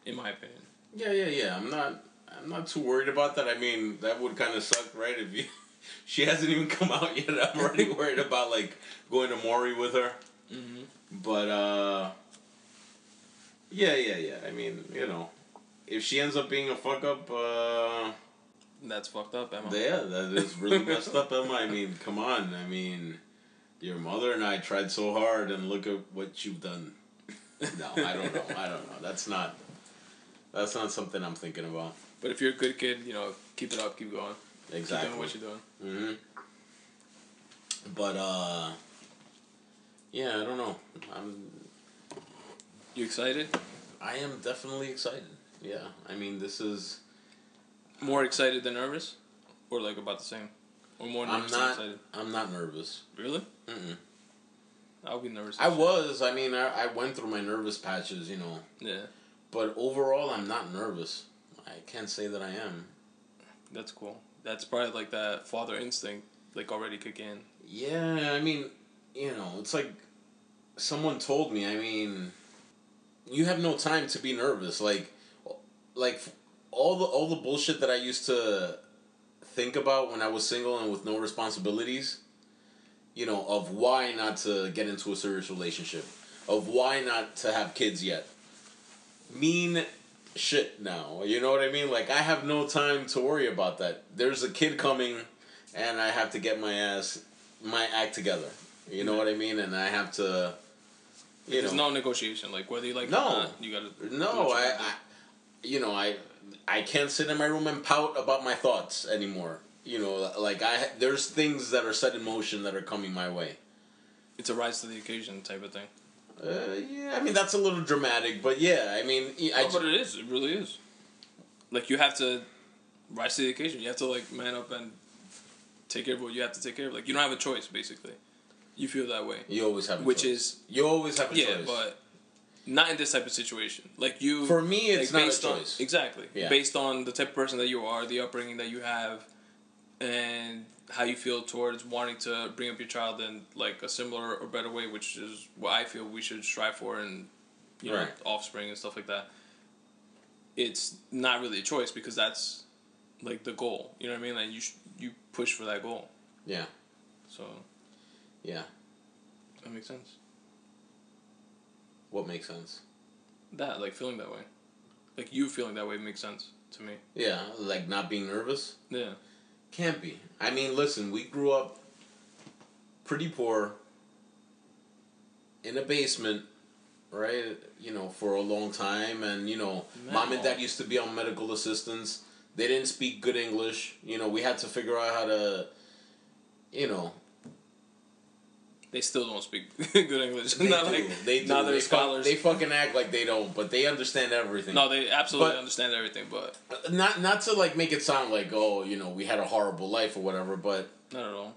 In my opinion. Yeah, yeah, yeah. I'm not. I'm not too worried about that. I mean, that would kind of suck, right? If you, she hasn't even come out yet. I'm already worried about like going to Maury with her. Mm-hmm. But uh, yeah, yeah, yeah. I mean, you know, if she ends up being a fuck up, uh, That's fucked up, Emma. yeah, that is really messed up, Emma. I mean, come on. I mean, your mother and I tried so hard, and look at what you've done. No, I don't know. I don't know. That's not. That's not something I'm thinking about. But if you're a good kid, you know, keep it up, keep going, Exactly. keep doing what you're doing. Mm-hmm. But uh, yeah, I don't know. I'm. You excited? I am definitely excited. Yeah, I mean, this is More excited than nervous? or like about the same, or more I'm nervous than not. excited? I'm not nervous. Really? Mm-mm. I'll be nervous. I was. I mean, I, I went through my nervous patches, you know. Yeah, But overall, I'm not nervous. I can't say that I am. that's cool. That's probably like that father instinct, like already kick in. Yeah, I mean, you know, it's like someone told me. I mean, you have no time to be nervous. Like, like all the all the bullshit that I used to think about when I was single and with no responsibilities. You know, of why not to get into a serious relationship, of why not to have kids yet. Mean shit now. You know what I mean? Like I have no time to worry about that. There's a kid coming, and I have to get my ass my act together. You know what I mean? And I have to. You There's know, no negotiation. Like whether you like it No. or not, you gotta. no, I. I, you know, I, I can't sit in my room and pout about my thoughts anymore. You know, like I, there's things that are set in motion that are coming my way. It's a rise to the occasion type of thing. Uh, yeah, I mean that's a little dramatic, but yeah, I mean, I, No, but it is. It really is. Like you have to rise to the occasion. You have to like man up and take care of what you have to take care of. Like you don't have a choice, basically. You feel that way, you always have, a which choice. is you always have a yeah, choice. but not in this type of situation. Like you, For me, it's like, not a based on- choice. exactly, Yeah. based on the type of person that you are, the upbringing that you have, and how you feel towards wanting to bring up your child in like a similar or better way, which is what I feel we should strive for, and you know, Right. offspring and stuff like that. It's not really a choice because that's like the goal. You know what I mean? Like you sh- you push for that goal. Yeah. So yeah, that makes sense. What makes sense? That like feeling that way, like you feeling that way makes sense to me. Yeah, like not being nervous. Yeah. Can't be. I mean, listen, we grew up pretty poor in a basement, right? You know, for a long time, and you know, mom and dad oh. used to be on medical assistance. They didn't speak good English. You know, we had to figure out how to, you know, They still don't speak good English. they not do. like they do. now they're they, fuck- scholars. they fucking act like they don't, but they understand everything. no, they absolutely But- understand everything, but not not to like make it sound like oh, you know, we had a horrible life or whatever, but not at all.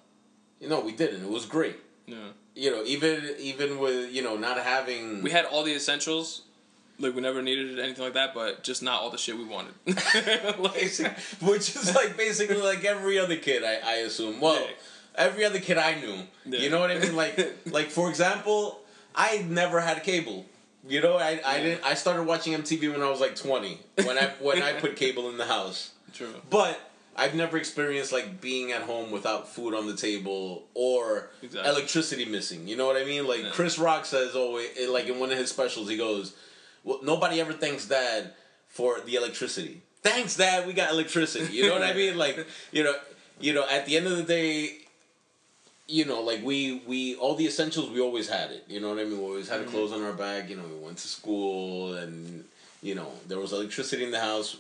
you know, we didn't. It was great. Yeah. you know, even even with you know not having We had all the essentials. Like we never needed anything like that, but just not all the shit we wanted. like, which is like basically like every other kid, I, I assume. Well, Yeah. Every other kid I knew. Yeah. You know what I mean? Like like for example, I never had cable. You know, I, I Yeah. didn't. I started watching MTV when I was like twenty. When I when I put cable in the house, True. but. I've never experienced like being at home without food on the table or Exactly. electricity missing. You know what I mean? Like Yeah. Chris Rock says always, eh, like in one of his specials, he goes, "Well, nobody ever thanks Dad for the electricity. Thanks, Dad. We got electricity. You know what I mean? Like, you know, you know, at the end of the day, you know, like we we all the essentials we always had it. You know what I mean? We always had mm-hmm. clothes on our back. You know, we went to school and you know there was electricity in the house.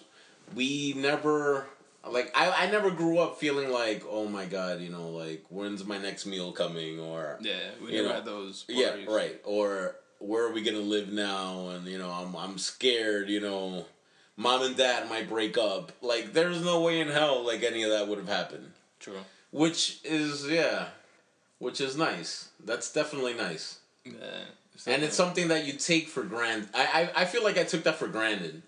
We never like I, I never grew up feeling like oh my god you know like when's my next meal coming or Yeah, we never know, had those. yeah right or where are we gonna live now and you know I'm I'm scared you know mom and dad might break up like there's no way in hell like any of that would have happened True. which is yeah which is nice. That's definitely nice. Yeah. and it's something that you take for granted I, I I feel like I took that for granted.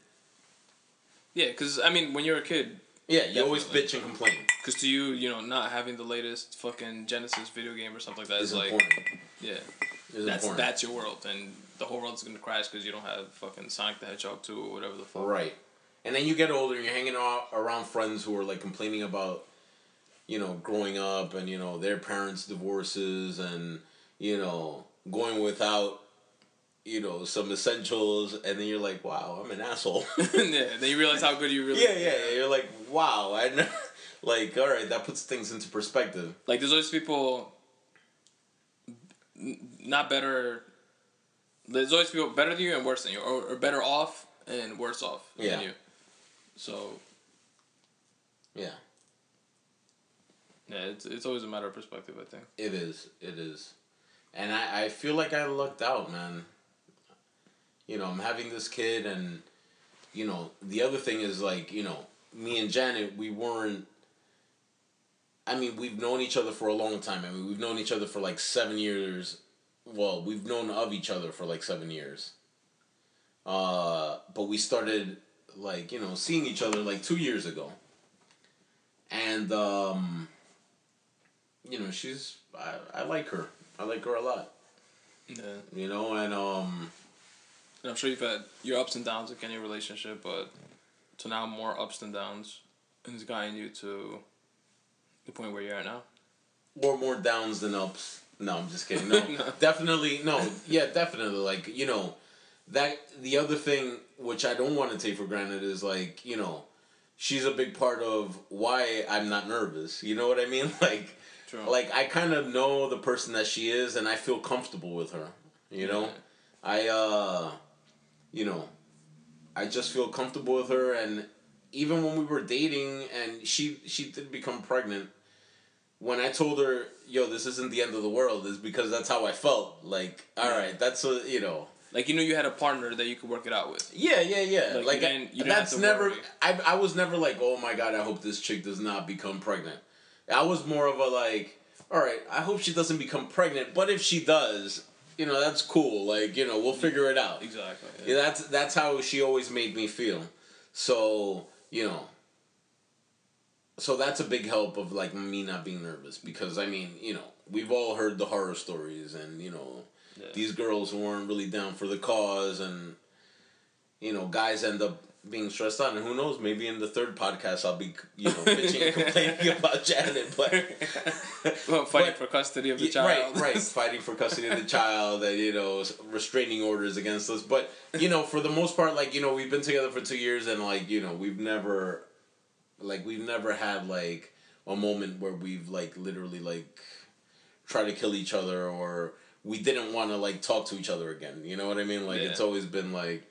Yeah, because I mean, when you're a kid, yeah you always bitch and complain. Because to you, you know, not having the latest fucking Genesis video game or something like that is is like, yeah, is that's important. that's your world, and the whole world's gonna crash because you don't have fucking Sonic the Hedgehog two or whatever the fuck. Right. And then you get older and you're hanging out around friends who are like complaining about, you know, growing up and, you know, their parents' divorces and, you know, going without, you know, some essentials. And then you're like, wow, I'm an asshole. yeah. And then you realize how good you really. yeah, yeah, yeah. You're like, wow. I never, like, all right, that puts things into perspective. Like there's always people. Not better. There's always people better than you and worse than you, or, or better off and worse off Yeah. than you. So Yeah, yeah, it's it's always a matter of perspective. I think. it is. It is. And I, I feel like I lucked out, man. You know, I'm having this kid, and, you know, the other thing is like, you know, me and Janet, we weren't, I mean, we've known each other for a long time. I mean, we've known each other for like seven years. Well, we've known of each other for like seven years. Uh, but we started like you know seeing each other like two years ago, and um, you know she's I, I like her. I like her a lot. Yeah. You know, and um, And I'm sure you've had your ups and downs like any relationship, but to now more ups and downs, and it's gotten you to the point where you're at now. or more downs than ups. No, I'm just kidding. No, No. definitely no. Yeah, definitely. Like you know, that the other thing which I don't want to take for granted is like you know, she's a big part of why I'm not nervous. You know what I mean? Like, True. like I kind of know the person that she is, and I feel comfortable with her. You know, Yeah. I uh, you know, I just feel comfortable with her, and even when we were dating, and she she did become pregnant. When I told her, "Yo, this isn't the end of the world," is because that's how I felt. Like, all Yeah. right, that's a you know, Like you knew you had a partner that you could work it out with. yeah, yeah, yeah. Like, Like, you didn't- you didn't that's never. I I was never like, oh my god, I hope this chick does not become pregnant. I was more of a like, all right, I hope she doesn't become pregnant, but if she does, you know, that's cool. Like, you know, we'll figure it out. Exactly. Yeah, that's that's how she always made me feel. So you know. So that's a big help of like me not being nervous because I mean you know we've all heard the horror stories and you know Yeah. these girls weren't really down for the cause and you know guys end up being stressed out and who knows maybe in the third podcast I'll be you know bitching and complaining about Janet but well, fighting but- for custody of the child. Right, right. Fighting for custody of the child and, you know, restraining orders against us. But, you know, for the most part, like, you know, we've been together for two years and, like, you know, we've never, like, we've never had, like, a moment where we've, like, literally, like, tried to kill each other or we didn't want to, like, talk to each other again. You know what I mean? Like, Yeah. it's always been, like,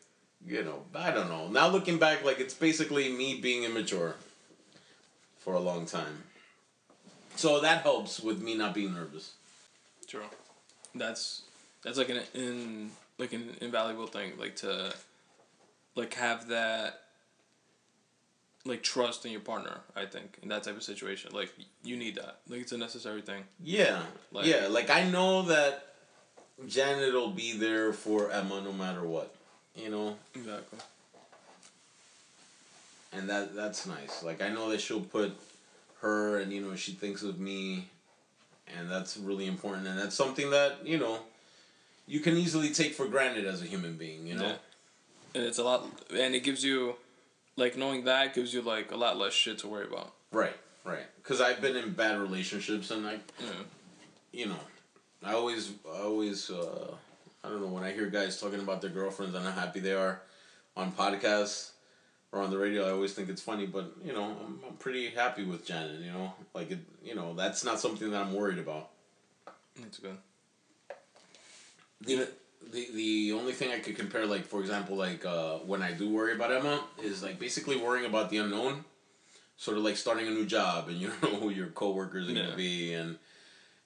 you know, I don't know. Now looking back, like, it's basically me being immature for a long time. So that helps with me not being nervous. True. That's that's like an in like an invaluable thing, like to like have that like trust in your partner. I think in that type of situation, like you need that. Like it's a necessary thing. Yeah, Like- yeah. Like I know that Janet will be there for Emma no matter what. You know, Exactly. and that that's nice. Like I know that she'll put her and you know she thinks of me, and that's really important. And that's something that you know you can easily take for granted as a human being. You know. Yeah. And it's a lot, and it gives you, like knowing that gives you like a lot less shit to worry about. Right, right. Because I've been in bad relationships, and I, Yeah. you know, I always, I always, uh, I don't know, when I hear guys talking about their girlfriends and how happy they are on podcasts or on the radio, I always think it's funny. But you know, I'm, I'm pretty happy with Janet. You know, like it, you know, that's not something that I'm worried about. It's good. The, the the only thing I could compare, like for example, like uh, when I do worry about Emma, is like basically worrying about the unknown, sort of like starting a new job and you don't know who your coworkers are Yeah. gonna be, and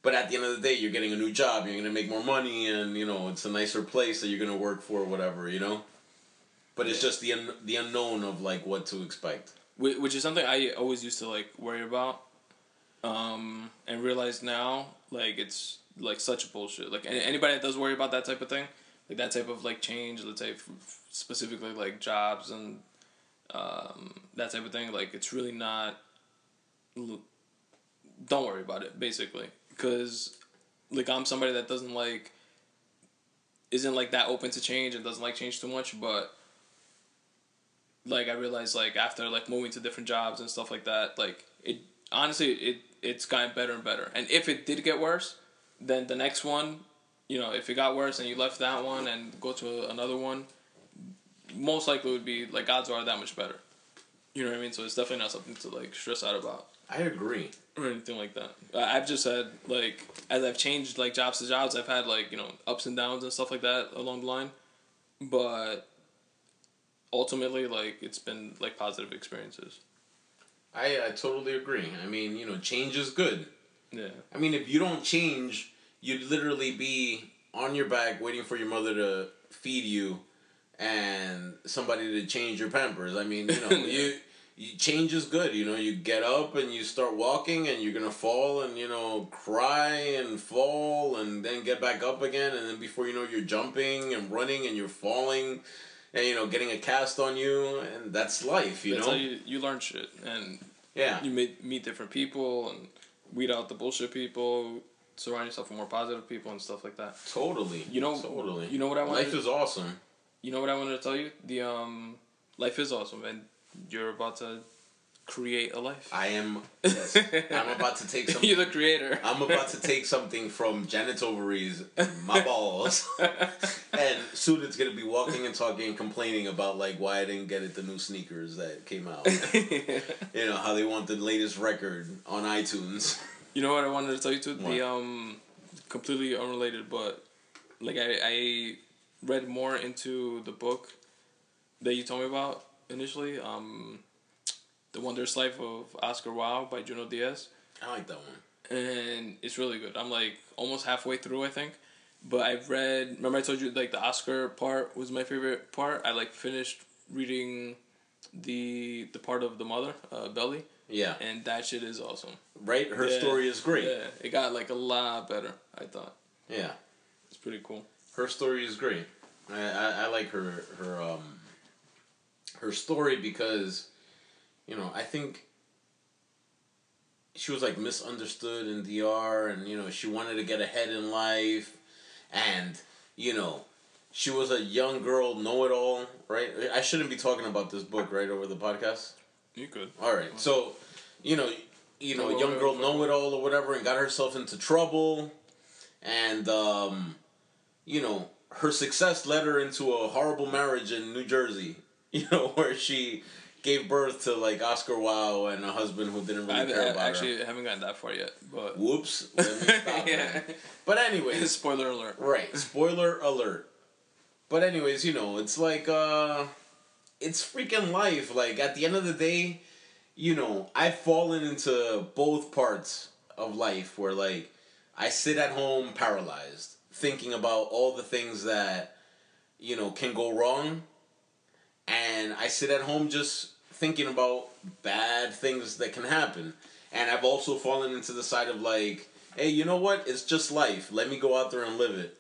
but at the end of the day, you're getting a new job, you're gonna make more money, and you know it's a nicer place that you're gonna work for, whatever, you know. But it's just the un- the unknown of like what to expect. Which is something I always used to like worry about, um, and realize now like it's like such a bullshit. Like anybody that does worry about that type of thing, like that type of like change, let's say specifically like jobs and um, that type of thing, like it's really not. l- Don't worry about it, basically, because like I'm somebody that doesn't like isn't like that open to change and doesn't like change too much, but like I realized like after like moving to different jobs and stuff like that, like it honestly it it's gotten better and better. And if it did get worse, then the next one, you know, if it got worse and you left that one and go to another one, most likely would be like odds are that much better. You know what I mean? So it's definitely not something to like stress out about I agree. or anything like that. I've just had like as I've changed like jobs to jobs, I've had like you know ups and downs and stuff like that along the line, but ultimately like it's been like positive experiences. I I totally agree. I mean, you know, change is good. Yeah, I mean, if you don't change, you'd literally be on your back waiting for your mother to feed you and somebody to change your pampers. I mean, you know, Yeah. you, change is good. You know, you get up and you start walking, and you're gonna fall, and you know, cry and fall, and then get back up again, and then before you know, you're jumping and running, and you're falling, and you know, getting a cast on you, and that's life. You That's know. how you, you learn shit and yeah. you meet meet different people and weed out the bullshit people. Surround yourself with more positive people and stuff like that. Totally. You know- Totally. you know what I want. Life to- is awesome. You know what I wanted to tell you? The um, life is awesome, and you're about to create a life. I am. Yes. I'm about to take some. you're the creator. I'm about to take something from Janet's ovaries, my balls, and soon it's gonna be walking and talking and complaining about like why I didn't get it the new sneakers that came out. you know how they want the latest record on iTunes. You know what I wanted to tell you too? What? The um, completely unrelated, but like I I read more into the book that you told me about initially. Um, the Wondrous Life of Oscar Wao by Junot Díaz, I like that one. and it's really good. I'm like almost halfway through, I think. But I've read. Remember, I told you like the Oscar part was my favorite part. I like finished reading the the part of the mother, uh, Beli, Yeah, and that shit is awesome. right. Her Yeah. story is great. Yeah, it got like a lot better. I thought Yeah, it's pretty cool. her story is great. I, I, I like her her um her story because you know I think she was like misunderstood in DR and you know she wanted to get ahead in life and you know she was a young girl know it all right? I shouldn't be talking about this book right over the podcast? You could. all right. So you know you know Tell a her young girl know it all or whatever and got herself into trouble and um you know her success led her into a horrible marriage in New Jersey you know where she gave birth to like Oscar Wao and a husband who didn't I, really care I about her actually haven't gotten that far yet, but Whoops. Let me stop yeah. yeah. But anyways, Spoiler alert. right. Spoiler alert. But anyways, you know, it's like uh it's freaking life. Like at the end of the day, you know, I've fallen into both parts of life where like I sit at home paralyzed, thinking about all the things that, you know, can go wrong. And I sit at home just thinking about bad things that can happen. And I've also fallen into the side of like, hey, you know what? It's just life. Let me go out there and live it.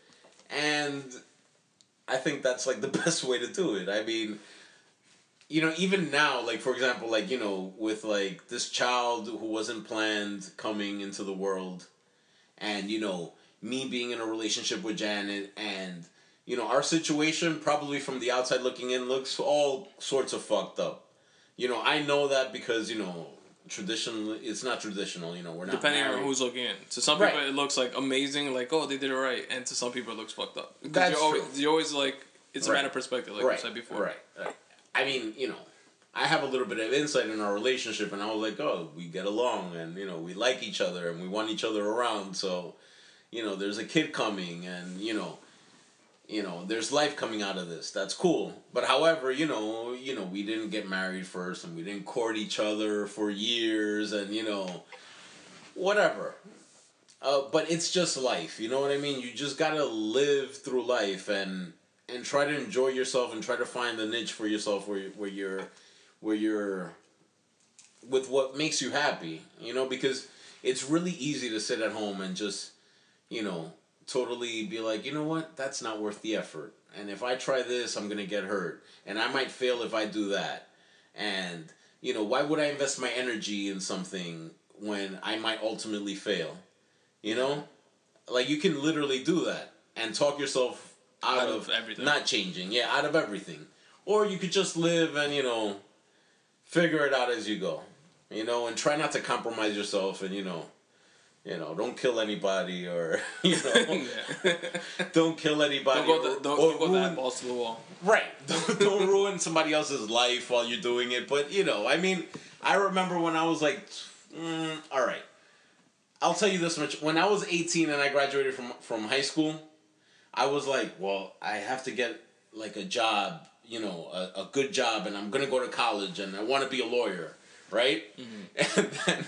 And I think that's like the best way to do it. I mean, you know, even now, like for example, like, you know, with like this child who wasn't planned coming into the world and, you know, me being in a relationship with Janet and you know, our situation probably from the outside looking in looks all sorts of fucked up. You know, I know that because, you know, traditionally it's not traditional, you know, we're not Depending married. on who's looking in. To some Right. people, it looks like amazing, like oh they did it right, and to some people, it looks fucked up. Because you're always, true. you're always like it's a matter of perspective, like right, I said before. Right, right. I mean, you know, I have a little bit of insight in our relationship, and I was like, oh, we get along, and you know, we like each other, and we want each other around. So, you know, there's a kid coming, and you know, you know, there's life coming out of this. That's cool. But however, you know, you know, we didn't get married first, and we didn't court each other for years, and you know, whatever. Uh, but it's just life, you know what I mean. You just gotta live through life and and try to enjoy yourself and try to find the niche for yourself where where you're where you're with what makes you happy, you know, because it's really easy to sit at home and just, you know, totally be like, you know what, that's not worth the effort. And if I try this, I'm gonna get hurt, and I might fail if I do that. And you know, why would I invest my energy in something when I might ultimately fail? You know, like you can literally do that and talk yourself out, Out of, of everything. not changing. Yeah, out of everything. Or you could just live and you know, figure it out as you go. You know, and try not to compromise yourself and you know, you know, don't kill anybody or you know, don't kill anybody. don't go, or, the, don't, or don't go ruin, that balls to the wall. Right. Don't, don't ruin somebody else's life while you're doing it. But, you know, I mean, I remember when I was like, mm, all right. I'll tell you this much. When I was 18 and I graduated from, from high school, I was like, well, I have to get like a job, you know, a, a good job, and I'm going to go to college and I want to be a lawyer. Right? And then,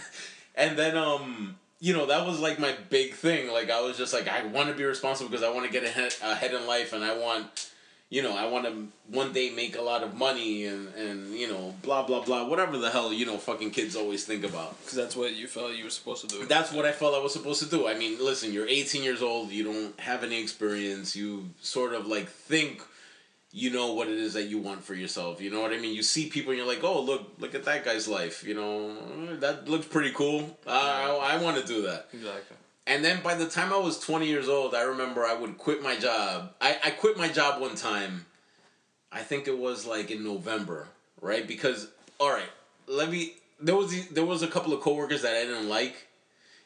and then, um, you know, that was like my big thing. Like, I was just like, I want to be responsible because I want to get ahead, ahead in life and I want, you know, I want to one day make a lot of money and and you know, blah blah blah, whatever the hell you know, fucking kids always think about. Because that's what you felt you were supposed to do. That's what I felt I was supposed to do. I mean, listen, you're 18 years old, you don't have any experience, you sort of like think you know what it is that you want for yourself. You know what I mean? You see people and you're like, oh, look, look at that guy's life. You know, that looks pretty cool. Uh, I, I want to do that. Exactly. And then by the time I was 20 years old, I remember I would quit my job. I, I quit my job one time. I think it was like in November, right? Because all right, let me there was there was a couple of coworkers that I didn't like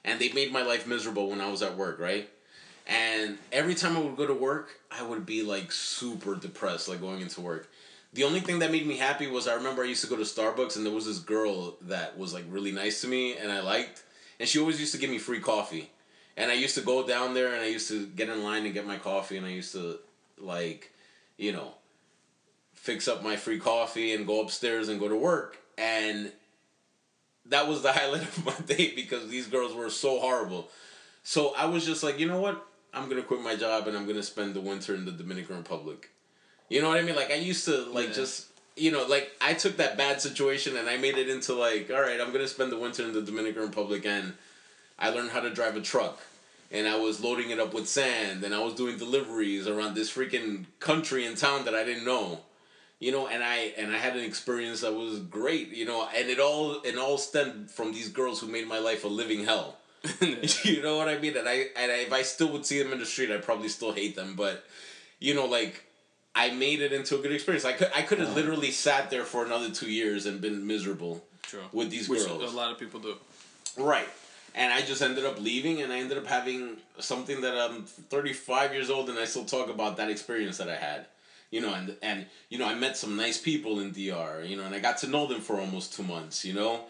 and they made my life miserable when I was at work, right? And every time I would go to work, I would be like super depressed like going into work. The only thing that made me happy was I remember I used to go to Starbucks and there was this girl that was like really nice to me and I liked and she always used to give me free coffee. And I used to go down there and I used to get in line and get my coffee and I used to like, you know, fix up my free coffee and go upstairs and go to work. And that was the highlight of my day because these girls were so horrible. So I was just like, you know what? I'm gonna quit my job and I'm gonna spend the winter in the Dominican Republic. You know what I mean? Like I used to like Yeah. just you know, like I took that bad situation and I made it into like, all right, I'm gonna spend the winter in the Dominican Republic and I learned how to drive a truck. And I was loading it up with sand and I was doing deliveries around this freaking country and town that I didn't know. You know, and I and I had an experience that was great, you know, and it all it all stemmed from these girls who made my life a living hell. you know what I mean? And I and I, if I still would see them in the street, I'd probably still hate them. But you know, like I made it into a good experience. I could I could have literally sat there for another two years and been miserable True. with these Which girls. a lot of people do. Right. And I just ended up leaving, and I ended up having something that I'm 35 years old, and I still talk about that experience that I had. You know, and and you know, I met some nice people in DR. You know, and I got to know them for almost two months. You know,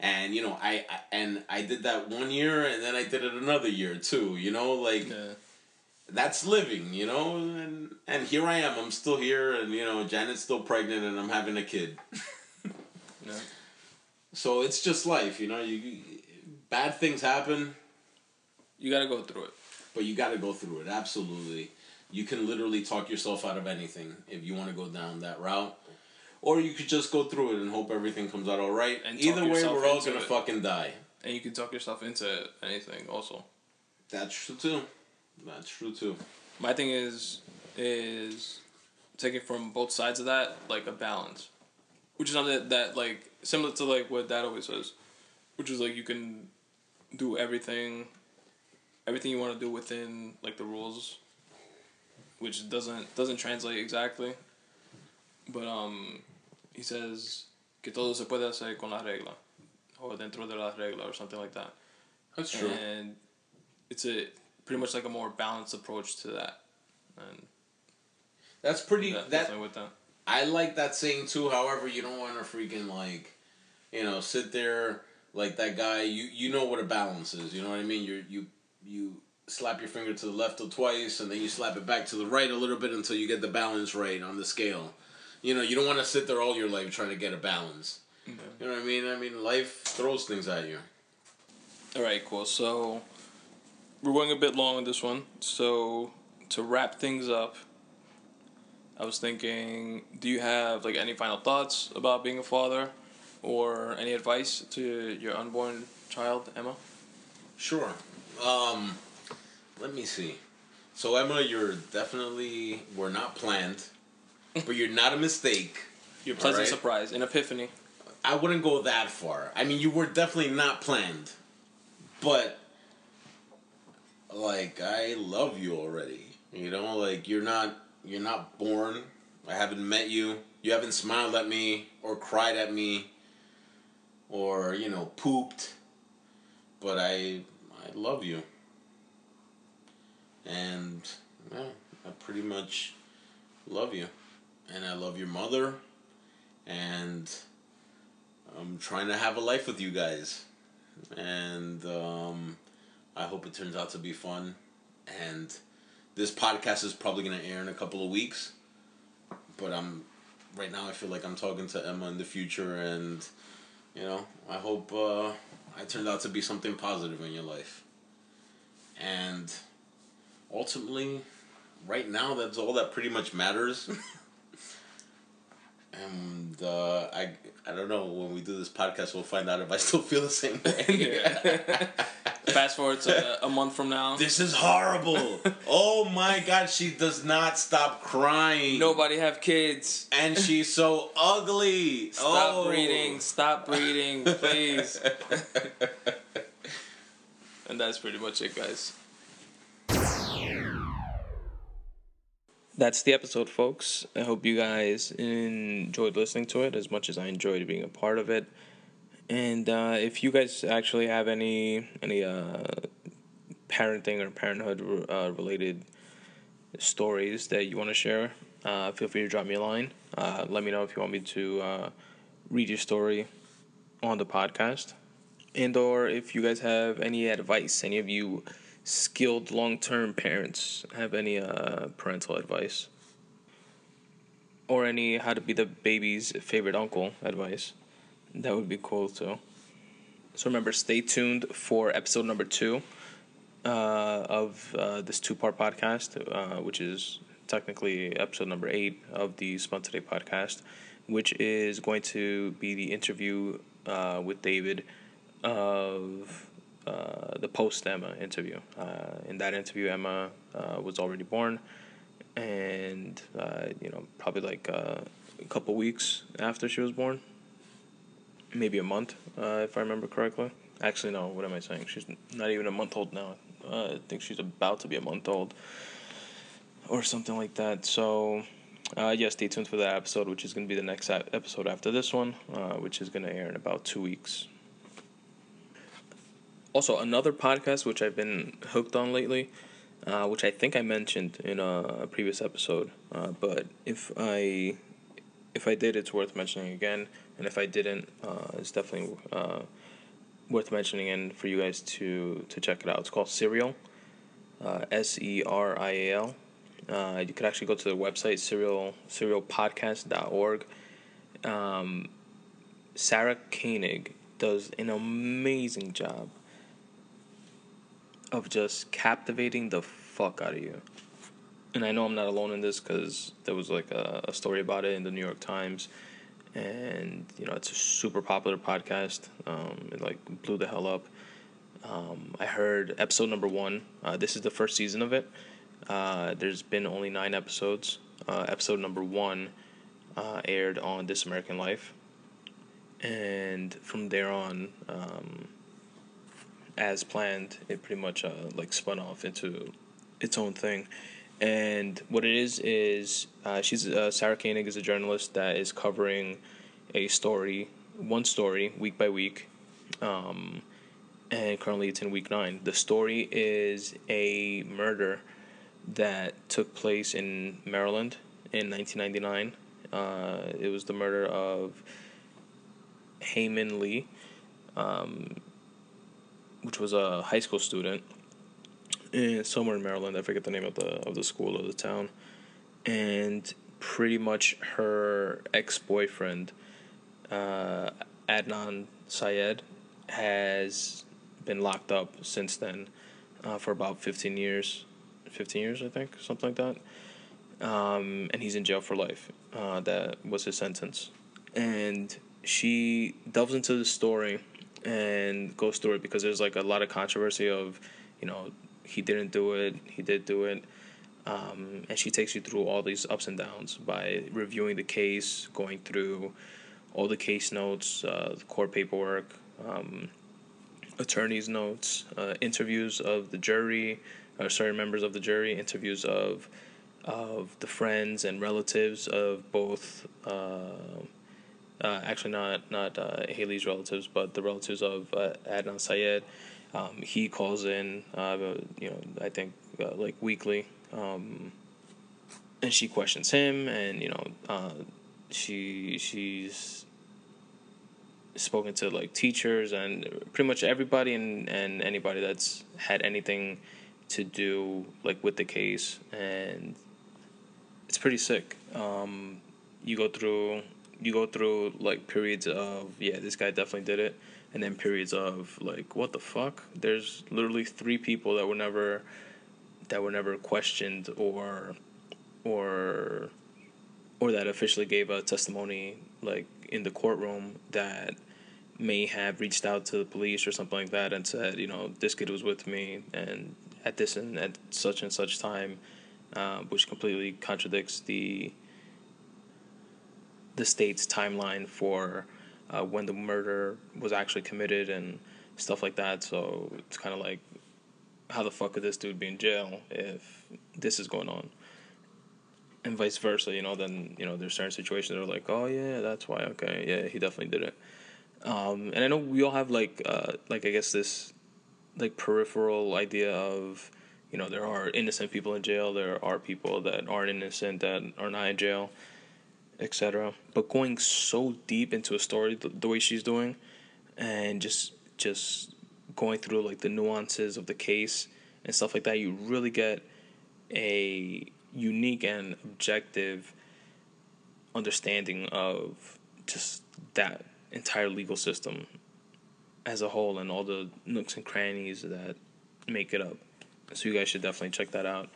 and you know, I, I and I did that one year, and then I did it another year too. You know, like Yeah. that's living. You know, and and here I am. I'm still here, and you know, Janet's still pregnant, and I'm having a kid. Yeah. So it's just life. You know, you bad things happen. You gotta go through it. But you got to go through it. Absolutely. You can literally talk yourself out of anything if you want to go down that route. Or you could just go through it and hope everything comes out all right. And Either way, we're all going to it. fucking die. And you can talk yourself into anything also. That's true too. That's true too. My thing is is taking from both sides of that, like a balance. Which is something that, that like similar to like what dad always says. Which is like you can do everything everything you want to do within like the rules. Which doesn't doesn't translate exactly. But um he says que todo se puede hacer con la regla. Or dentro de la regla or something like that. That's true. And it's a pretty much like a more balanced approach to that. And That's pretty. that with that. I like that saying too. However, you don't want to freaking like, you know, sit there like that guy. You you know what a balance is. You know what I mean. You you you slap your finger to the left or twice, and then you slap it back to the right a little bit until you get the balance right on the scale. You know, you don't want to sit there all your life trying to get a balance. You know what I mean? I mean, life throws things at you. All right, cool. So we're going a bit long on this one. So to wrap things up, I was thinking, do you have like any final thoughts about being a father, or any advice to your unborn child, Emma? Sure. Um, let me see. So Emma, you're definitely were not planned, but you're not a mistake. Your pleasant right. surprise, an epiphany. I wouldn't go that far. I mean, you were definitely not planned, but like I love you already. You know, like you're not you're not born. I haven't met you. You haven't smiled at me or cried at me or, you know, pooped. But I I love you. And yeah, I pretty much love you. And I love your mother and I'm trying to have a life with you guys, and um, I hope it turns out to be fun. And this podcast is probably gonna air in a couple of weeks, but I'm right now. I feel like I'm talking to Emma in the future, and you know, I hope uh, I turned out to be something positive in your life. And ultimately, right now, that's all that pretty much matters. and uh, I I don't know when we do this podcast, we'll find out if I still feel the same way. Fast forward to a month from now. This is horrible. oh my god, she does not stop crying. Nobody have kids. And she's so ugly. Stop oh. breeding. Stop breeding, please. and that's pretty much it, guys. That's the episode, folks. I hope you guys enjoyed listening to it as much as I enjoyed being a part of it. And uh, if you guys actually have any any uh, parenting or parenthood uh, related stories that you want to share, uh, feel free to drop me a line. Uh, let me know if you want me to uh, read your story on the podcast, and or if you guys have any advice. Any of you skilled long term parents have any parental advice, or any how to be the baby's favorite uncle advice. That would be cool too. So remember, stay tuned for episode number two uh, of uh, this two part podcast, uh, which is technically episode number eight of the Spun Today podcast, which is going to be the interview uh, with David of uh, the post Emma interview. Uh, in that interview, Emma was already born, and you know probably like a couple weeks after she was born maybe a month, uh, if I remember correctly. Actually, no. What am I saying? She's not even a month old now. Uh, I think she's about to be a month old, or something like that. So, uh, yeah, stay tuned for that episode, which is going to be the next episode after this one, uh, which is going to air in about two weeks. Also, another podcast which I've been hooked on lately, uh, which I think I mentioned in a previous episode, uh, but if I if I did, it's worth mentioning again and if I didn't, uh, it's definitely uh, worth mentioning and for you guys to to check it out. It's called Serial, uh, S E R I A L. Uh, you could actually go to the website serial serialpodcast.org. Um, Sarah Koenig does an amazing job of just captivating the fuck out of you. And I know I'm not alone in this because there was like a, a story about it in the New York Times and you know it's a super popular podcast. Um, it like blew the hell up. Um, I heard episode number one. Uh, this is the first season of it. Uh, there's been only nine episodes. Uh, episode number one uh, aired on This American Life, and from there on, um, as planned, it pretty much uh, like spun off into its own thing. And what it is is uh, she's uh, Sarah Koenig is a journalist that is covering a story, one story week by week, um, and currently it's in week nine. The story is a murder that took place in Maryland in 1999. Uh, it was the murder of Hae Min Lee, um, which was a high school student in somewhere in Maryland. I forget the name of the of the school or the town, and pretty much her ex boyfriend, uh, Adnan Syed, has been locked up since then, uh, for about fifteen years, fifteen years I think, something like that. Um, and he's in jail for life. Uh, that was his sentence, and she delves into the story and goes through it because there's like a lot of controversy of, you know, he didn't do it, he did do it. Um, and she takes you through all these ups and downs by reviewing the case, going through all the case notes, uh, the court paperwork, um, attorney's notes, uh, interviews of the jury, or sorry, members of the jury, interviews of of the friends and relatives of both. Uh, uh actually, not not uh, Haley's relatives, but the relatives of uh, Adnan Syed, um, he calls in, uh, you know, I think uh, like weekly, um, and she questions him, and you know, uh, she she's spoken to like teachers and pretty much everybody and and anybody that's had anything to do like with the case, and it's pretty sick. Um, you go through you go through like periods of yeah, this guy definitely did it. And then periods of like what the fuck? There's literally three people that were never that were never questioned or or or that officially gave a testimony like in the courtroom that may have reached out to the police or something like that and said, you know, this kid was with me and at this and at such and such time, uh, which completely contradicts the the state's timeline for uh, when the murder was actually committed and stuff like that. So it's kind of like, how the fuck could this dude be in jail if this is going on? And vice versa, you know. Then you know, there's certain situations that are like, oh yeah, that's why. Okay, yeah, he definitely did it. Um, and I know we all have like, uh, like I guess this, like peripheral idea of, you know, there are innocent people in jail. There are people that aren't innocent that are not in jail etc. But going so deep into a story the, the way she's doing, and just just going through like the nuances of the case and stuff like that, you really get a unique and objective understanding of just that entire legal system as a whole and all the nooks and crannies that make it up. So you guys should definitely check that out.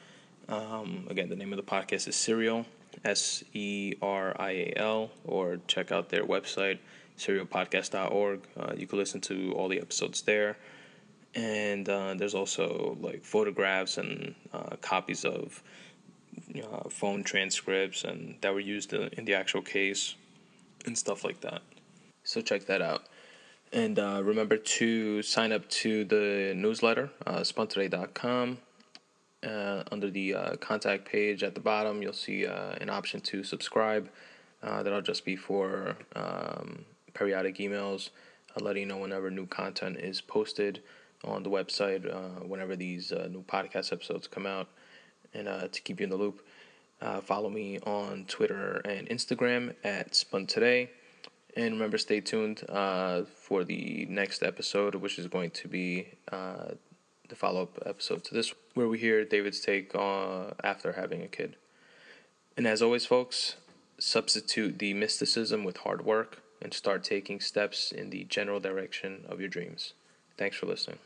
Um, again, the name of the podcast is Serial. S E R I A L, or check out their website, serialpodcast.org. Uh, you can listen to all the episodes there. And uh, there's also like photographs and uh, copies of uh, phone transcripts and that were used in the actual case and stuff like that. So check that out. And uh, remember to sign up to the newsletter, uh, spuntoday.com. Uh, under the uh, contact page at the bottom, you'll see uh, an option to subscribe. Uh, that'll just be for um, periodic emails, uh, letting you know whenever new content is posted on the website, uh, whenever these new podcast episodes come out, and to keep you in the loop. follow me on Twitter and Instagram at Spun Today. And remember, stay tuned for the next episode, which is going to be the follow up episode to this, where we hear David's take uh, after having a kid. And as always, folks, substitute the mysticism with hard work and start taking steps in the general direction of your dreams. Thanks for listening.